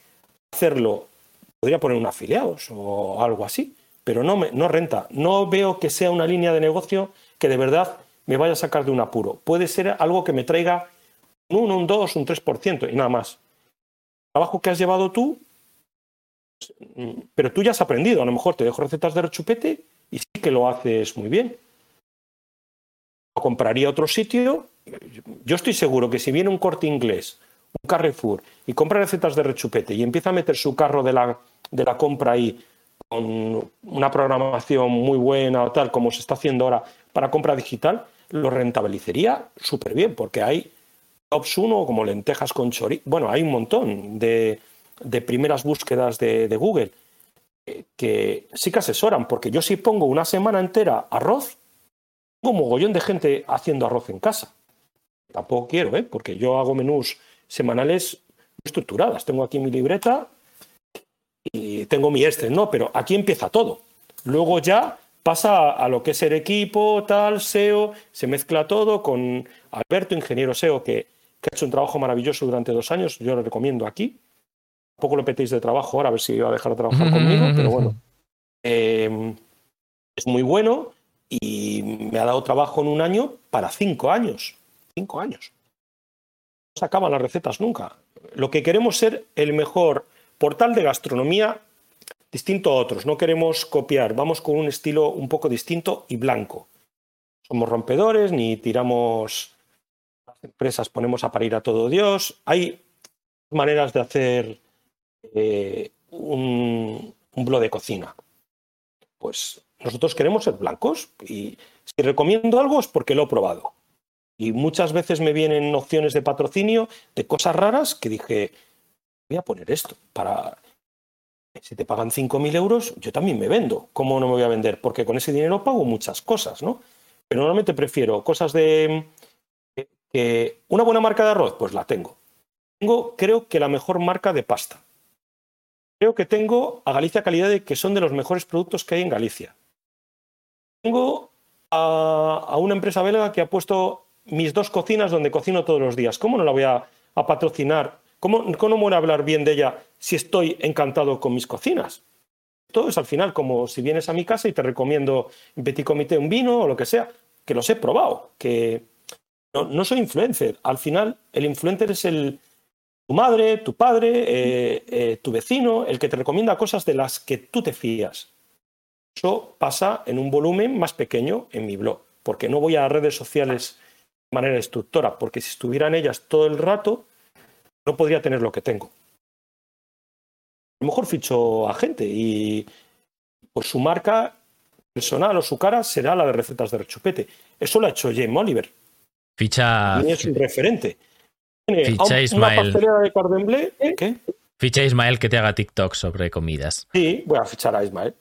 hacerlo podría poner un afiliados o algo así, pero no, me, no renta. No veo que sea una línea de negocio que de verdad me vaya a sacar de un apuro. Puede ser algo que me traiga un 1, un 2, un 3% y nada más. Trabajo que has llevado tú, pero tú ya has aprendido. A lo mejor te dejo recetas de rechupete y sí que lo haces muy bien. lo compraría otro sitio. Yo estoy seguro que si viene un corte inglés, un Carrefour, y compra recetas de rechupete y empieza a meter su carro de la, de la compra ahí con una programación muy buena o tal, como se está haciendo ahora para compra digital, lo rentabilizaría súper bien, porque hay Tops 1 como lentejas con chorizo. Bueno, hay un montón de, primeras búsquedas de, de Google que sí que asesoran, porque yo si pongo una semana entera arroz, tengo un mogollón de gente haciendo arroz en casa. Tampoco quiero, ¿eh? porque yo hago menús semanales estructuradas. Tengo aquí mi libreta y tengo mi este, ¿no? Pero aquí empieza todo. Luego ya pasa a lo que es el equipo, tal, SEO, se mezcla todo con Alberto, ingeniero SEO, que, que ha hecho un trabajo maravilloso durante dos años. Yo lo recomiendo aquí poco lo petéis de trabajo ahora, a ver si iba a dejar de trabajar conmigo, pero bueno. Em, es muy bueno y me ha dado trabajo en un año para cinco años. Cinco años. No se acaban las recetas nunca. Lo que queremos ser el mejor portal de gastronomía distinto a otros. No queremos copiar, vamos con un estilo un poco distinto y blanco. Somos rompedores, ni tiramos las empresas, ponemos a parir a todo Dios. Hay maneras de hacer eh, un, blog de cocina. Pues nosotros queremos ser blancos y si recomiendo algo es porque lo he probado. Y muchas veces me vienen opciones de patrocinio de cosas raras que dije, voy a poner esto para... Si te pagan 5.000 euros, yo también me vendo. ¿Cómo no me voy a vender? Porque con ese dinero pago muchas cosas, ¿no? Pero normalmente prefiero cosas de... Que una buena marca de arroz, pues la tengo. Tengo, creo que la mejor marca de pasta creo que tengo a Galicia Calidad que son de los mejores productos que hay en Galicia. Tengo a, una empresa belga que ha puesto mis dos cocinas donde cocino todos los días. ¿Cómo no la voy a, patrocinar? ¿Cómo, ¿Cómo, voy a hablar bien de ella si estoy encantado con mis cocinas? Todo es al final como si vienes a mi casa y te recomiendo en Petit Comité un vino o lo que sea, que los he probado, que no, soy influencer. Al final, el influencer es el, tu madre, tu padre, eh, eh, tu vecino, el que te recomienda cosas de las que tú te fías. Eso pasa en un volumen más pequeño en mi blog, porque no voy a redes sociales de manera destructora, porque si estuvieran ellas todo el rato, no podría tener lo que tengo. A lo mejor ficho a gente y por su marca personal o su cara será la de recetas de rechupete. Eso lo ha hecho James Oliver.
Ficha.
es un referente.
Ficha Ismael.
de
¿eh? ¿Qué? Ficha Ismael que te haga TikTok sobre comidas.
Sí, voy a fichar a Ismael.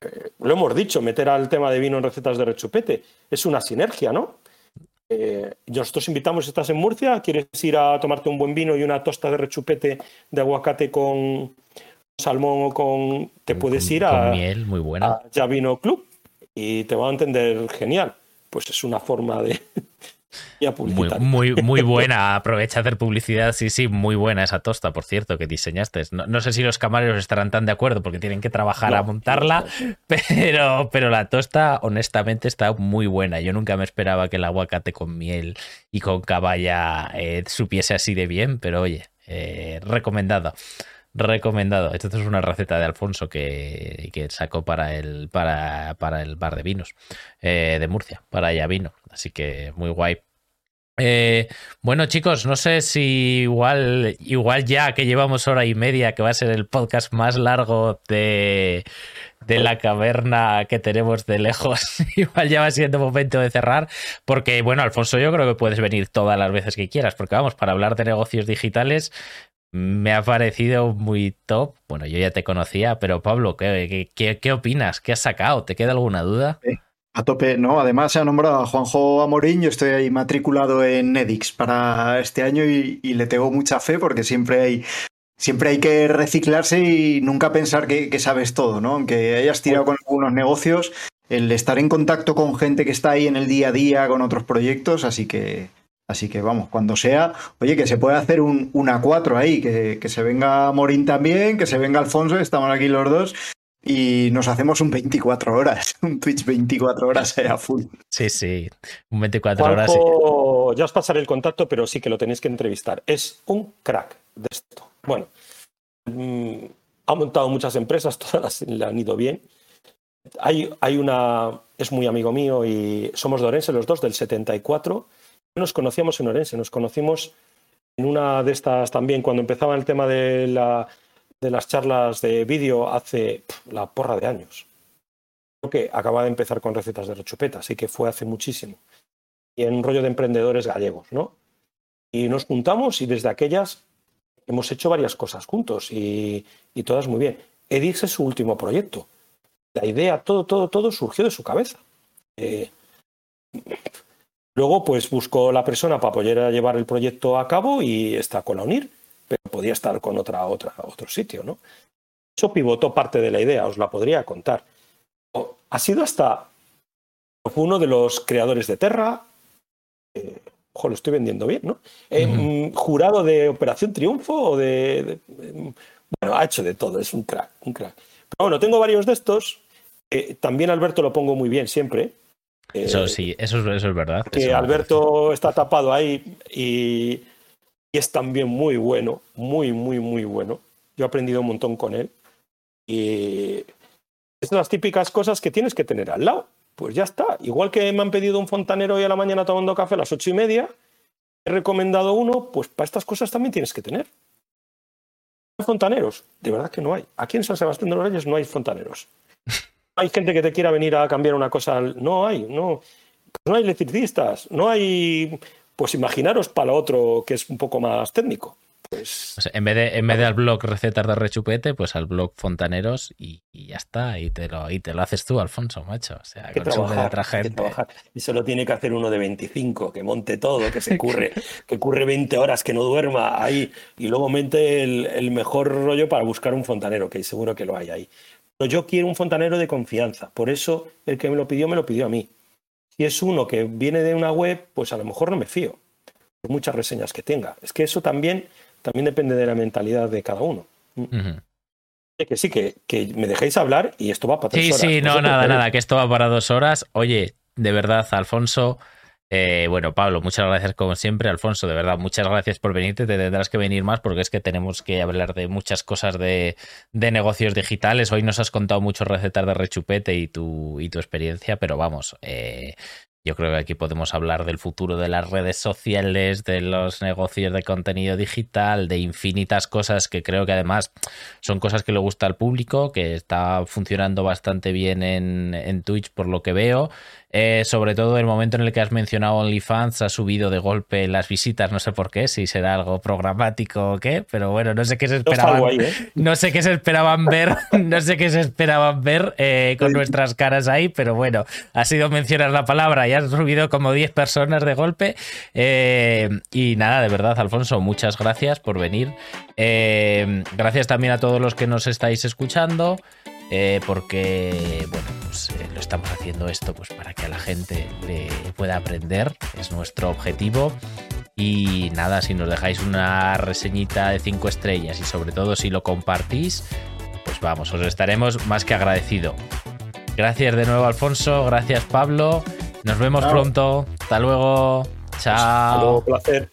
Eh, lo hemos dicho, meter al tema de vino en recetas de rechupete. Es una sinergia, ¿no? Eh, nosotros invitamos, estás en Murcia, quieres ir a tomarte un buen vino y una tosta de rechupete de aguacate con salmón o con... Te puedes ir a,
miel, muy buena.
Ya Vino Club y te va a entender genial. Pues es una forma de,
muy, muy, muy <laughs> buena, aprovecha hacer publicidad, sí, sí, muy buena esa tosta, por cierto, que diseñaste. No, sé si los camareros estarán tan de acuerdo porque tienen que trabajar a montarla, <laughs> pero, pero la tosta honestamente está muy buena. Yo nunca me esperaba que el aguacate con miel y con caballa eh, supiese así de bien, pero oye, eh, recomendado recomendado. Esta es una receta de Alfonso que, sacó para el, para, para, el bar de vinos eh, de Murcia, para ella vino. Así que muy guay. Eh, bueno, chicos, no sé si igual, igual ya que llevamos hora y media, que va a ser el podcast más largo de, de la caverna que tenemos de lejos, <laughs> igual ya va siendo momento de cerrar, porque bueno, Alfonso, yo creo que puedes venir todas las veces que quieras, porque vamos, para hablar de negocios digitales me ha parecido muy top. Bueno, yo ya te conocía, pero Pablo, ¿qué, opinas? ¿Qué has sacado? ¿Te queda alguna duda?
A tope, ¿no? Además se ha nombrado a Juanjo Amorín, yo estoy ahí matriculado en Edix para este año y, le tengo mucha fe porque siempre hay, siempre hay que reciclarse y nunca pensar que, que sabes todo, ¿no? Aunque hayas tirado con algunos negocios, el estar en contacto con gente que está ahí en el día a día con otros proyectos, así que Así que vamos, cuando sea, oye, que se puede hacer un, A4 ahí, que, que, se venga Morín también, que se venga Alfonso, estamos aquí los dos, y nos hacemos un 24 horas, <laughs> un Twitch 24 horas a full.
Sí, sí, un 24 horas.
Ya os pasaré el contacto, pero sí que lo tenéis que entrevistar. Es un crack de esto. Bueno, mm, ha montado muchas empresas, <laughs> todas le han ido bien. hay, hay una. Es muy amigo mío y somos de Orense los dos, del 74. Nos conocíamos en Orense, nos conocimos en una de estas también, cuando empezaba el tema de, la, de las charlas de vídeo hace la porra de años. Creo que acaba de empezar con recetas de rechupeta, así que fue hace muchísimo. Y en un rollo de emprendedores gallegos, ¿no? Y nos juntamos y desde aquellas hemos hecho varias cosas juntos y, y todas muy bien. Edix es su último proyecto. La idea, todo, todo, todo surgió de su cabeza. Eh, luego, pues buscó la persona para poder llevar el proyecto a cabo y está con la UNIR, pero podía estar con otra, otra, otro sitio, ¿no? Eso pivotó parte de la idea, os la podría contar. Ha sido hasta uno de los creadores de Terra. Eh, ojo, lo estoy vendiendo bien, ¿no? Eh, mm, jurado de Operación Triunfo o de, de, Bueno, ha hecho de todo, es un crack, un crack. Pero bueno, tengo varios de estos. Eh, también Alberto lo pongo muy bien siempre.
Eh, eso sí, eso, eso es verdad.
Que
eso
Alberto está tapado ahí y, y, es también muy bueno, muy, muy, muy bueno. Yo he aprendido un montón con él. Y es las típicas cosas que tienes que tener al lado. Pues ya está. Igual que me han pedido un fontanero hoy a la mañana tomando café a las ocho y media, he recomendado uno, pues para estas cosas también tienes que tener. fontaneros? De verdad que no hay. Aquí en San Sebastián de los Reyes no hay fontaneros. <laughs> hay gente que te quiera venir a cambiar una cosa. No hay, no. No hay electricistas, no hay. Pues imaginaros para otro que es un poco más técnico. Pues,
o sea, en vez de en vez de al blog recetas de rechupete, pues al blog fontaneros y, y, ya está. Y te, lo, y te lo haces tú, Alfonso, macho. O sea,
que trabajar, de trabajar. Y solo tiene que hacer uno de 25, que monte todo, que se <laughs> curre, que curre 20 horas, que no duerma ahí. Y luego mente el, el mejor rollo para buscar un fontanero, que seguro que lo hay ahí. Pero yo quiero un fontanero de confianza. Por eso el que me lo pidió, me lo pidió a mí. Si es uno que viene de una web, pues a lo mejor no me fío. Por muchas reseñas que tenga. Es que eso también, también depende de la mentalidad de cada uno. Uh -huh. Que sí, que, que, me dejéis hablar y esto va para tres
sí,
horas.
Sí, sí, no, nada, nada, que esto va para dos horas. Oye, de verdad, Alfonso, eh, bueno, Pablo, muchas gracias como siempre. Alfonso, de verdad, muchas gracias por venirte. Te tendrás que venir más porque es que tenemos que hablar de muchas cosas de, negocios digitales. Hoy nos has contado muchos recetas de rechupete y tu, y tu experiencia, pero vamos, eh, yo creo que aquí podemos hablar del futuro de las redes sociales, de los negocios de contenido digital, de infinitas cosas que creo que además son cosas que le gusta al público, que está funcionando bastante bien en, en Twitch por lo que veo. Eh, sobre todo el momento en el que has mencionado OnlyFans ha subido de golpe las visitas, no sé por qué, si será algo programático o qué, pero bueno, no sé qué se esperaban,
¿eh?
no sé qué se esperaban ver, <laughs> no sé qué se esperaban ver eh, con nuestras caras ahí, pero bueno, ha sido mencionar la palabra y has subido como 10 personas de golpe y nada, de verdad, Alfonso, muchas gracias por venir. Gracias también a todos los que nos estáis escuchando. Eh, porque bueno pues eh, lo estamos haciendo esto pues para que a la gente le pueda aprender es nuestro objetivo. Y nada si nos dejáis una reseñita de 5 estrellas y sobre todo si lo compartís pues vamos os estaremos más que agradecido. Gracias de nuevo Alfonso. Gracias Pablo. Nos vemos Chao. pronto. Hasta luego. Chao.
hasta luego placer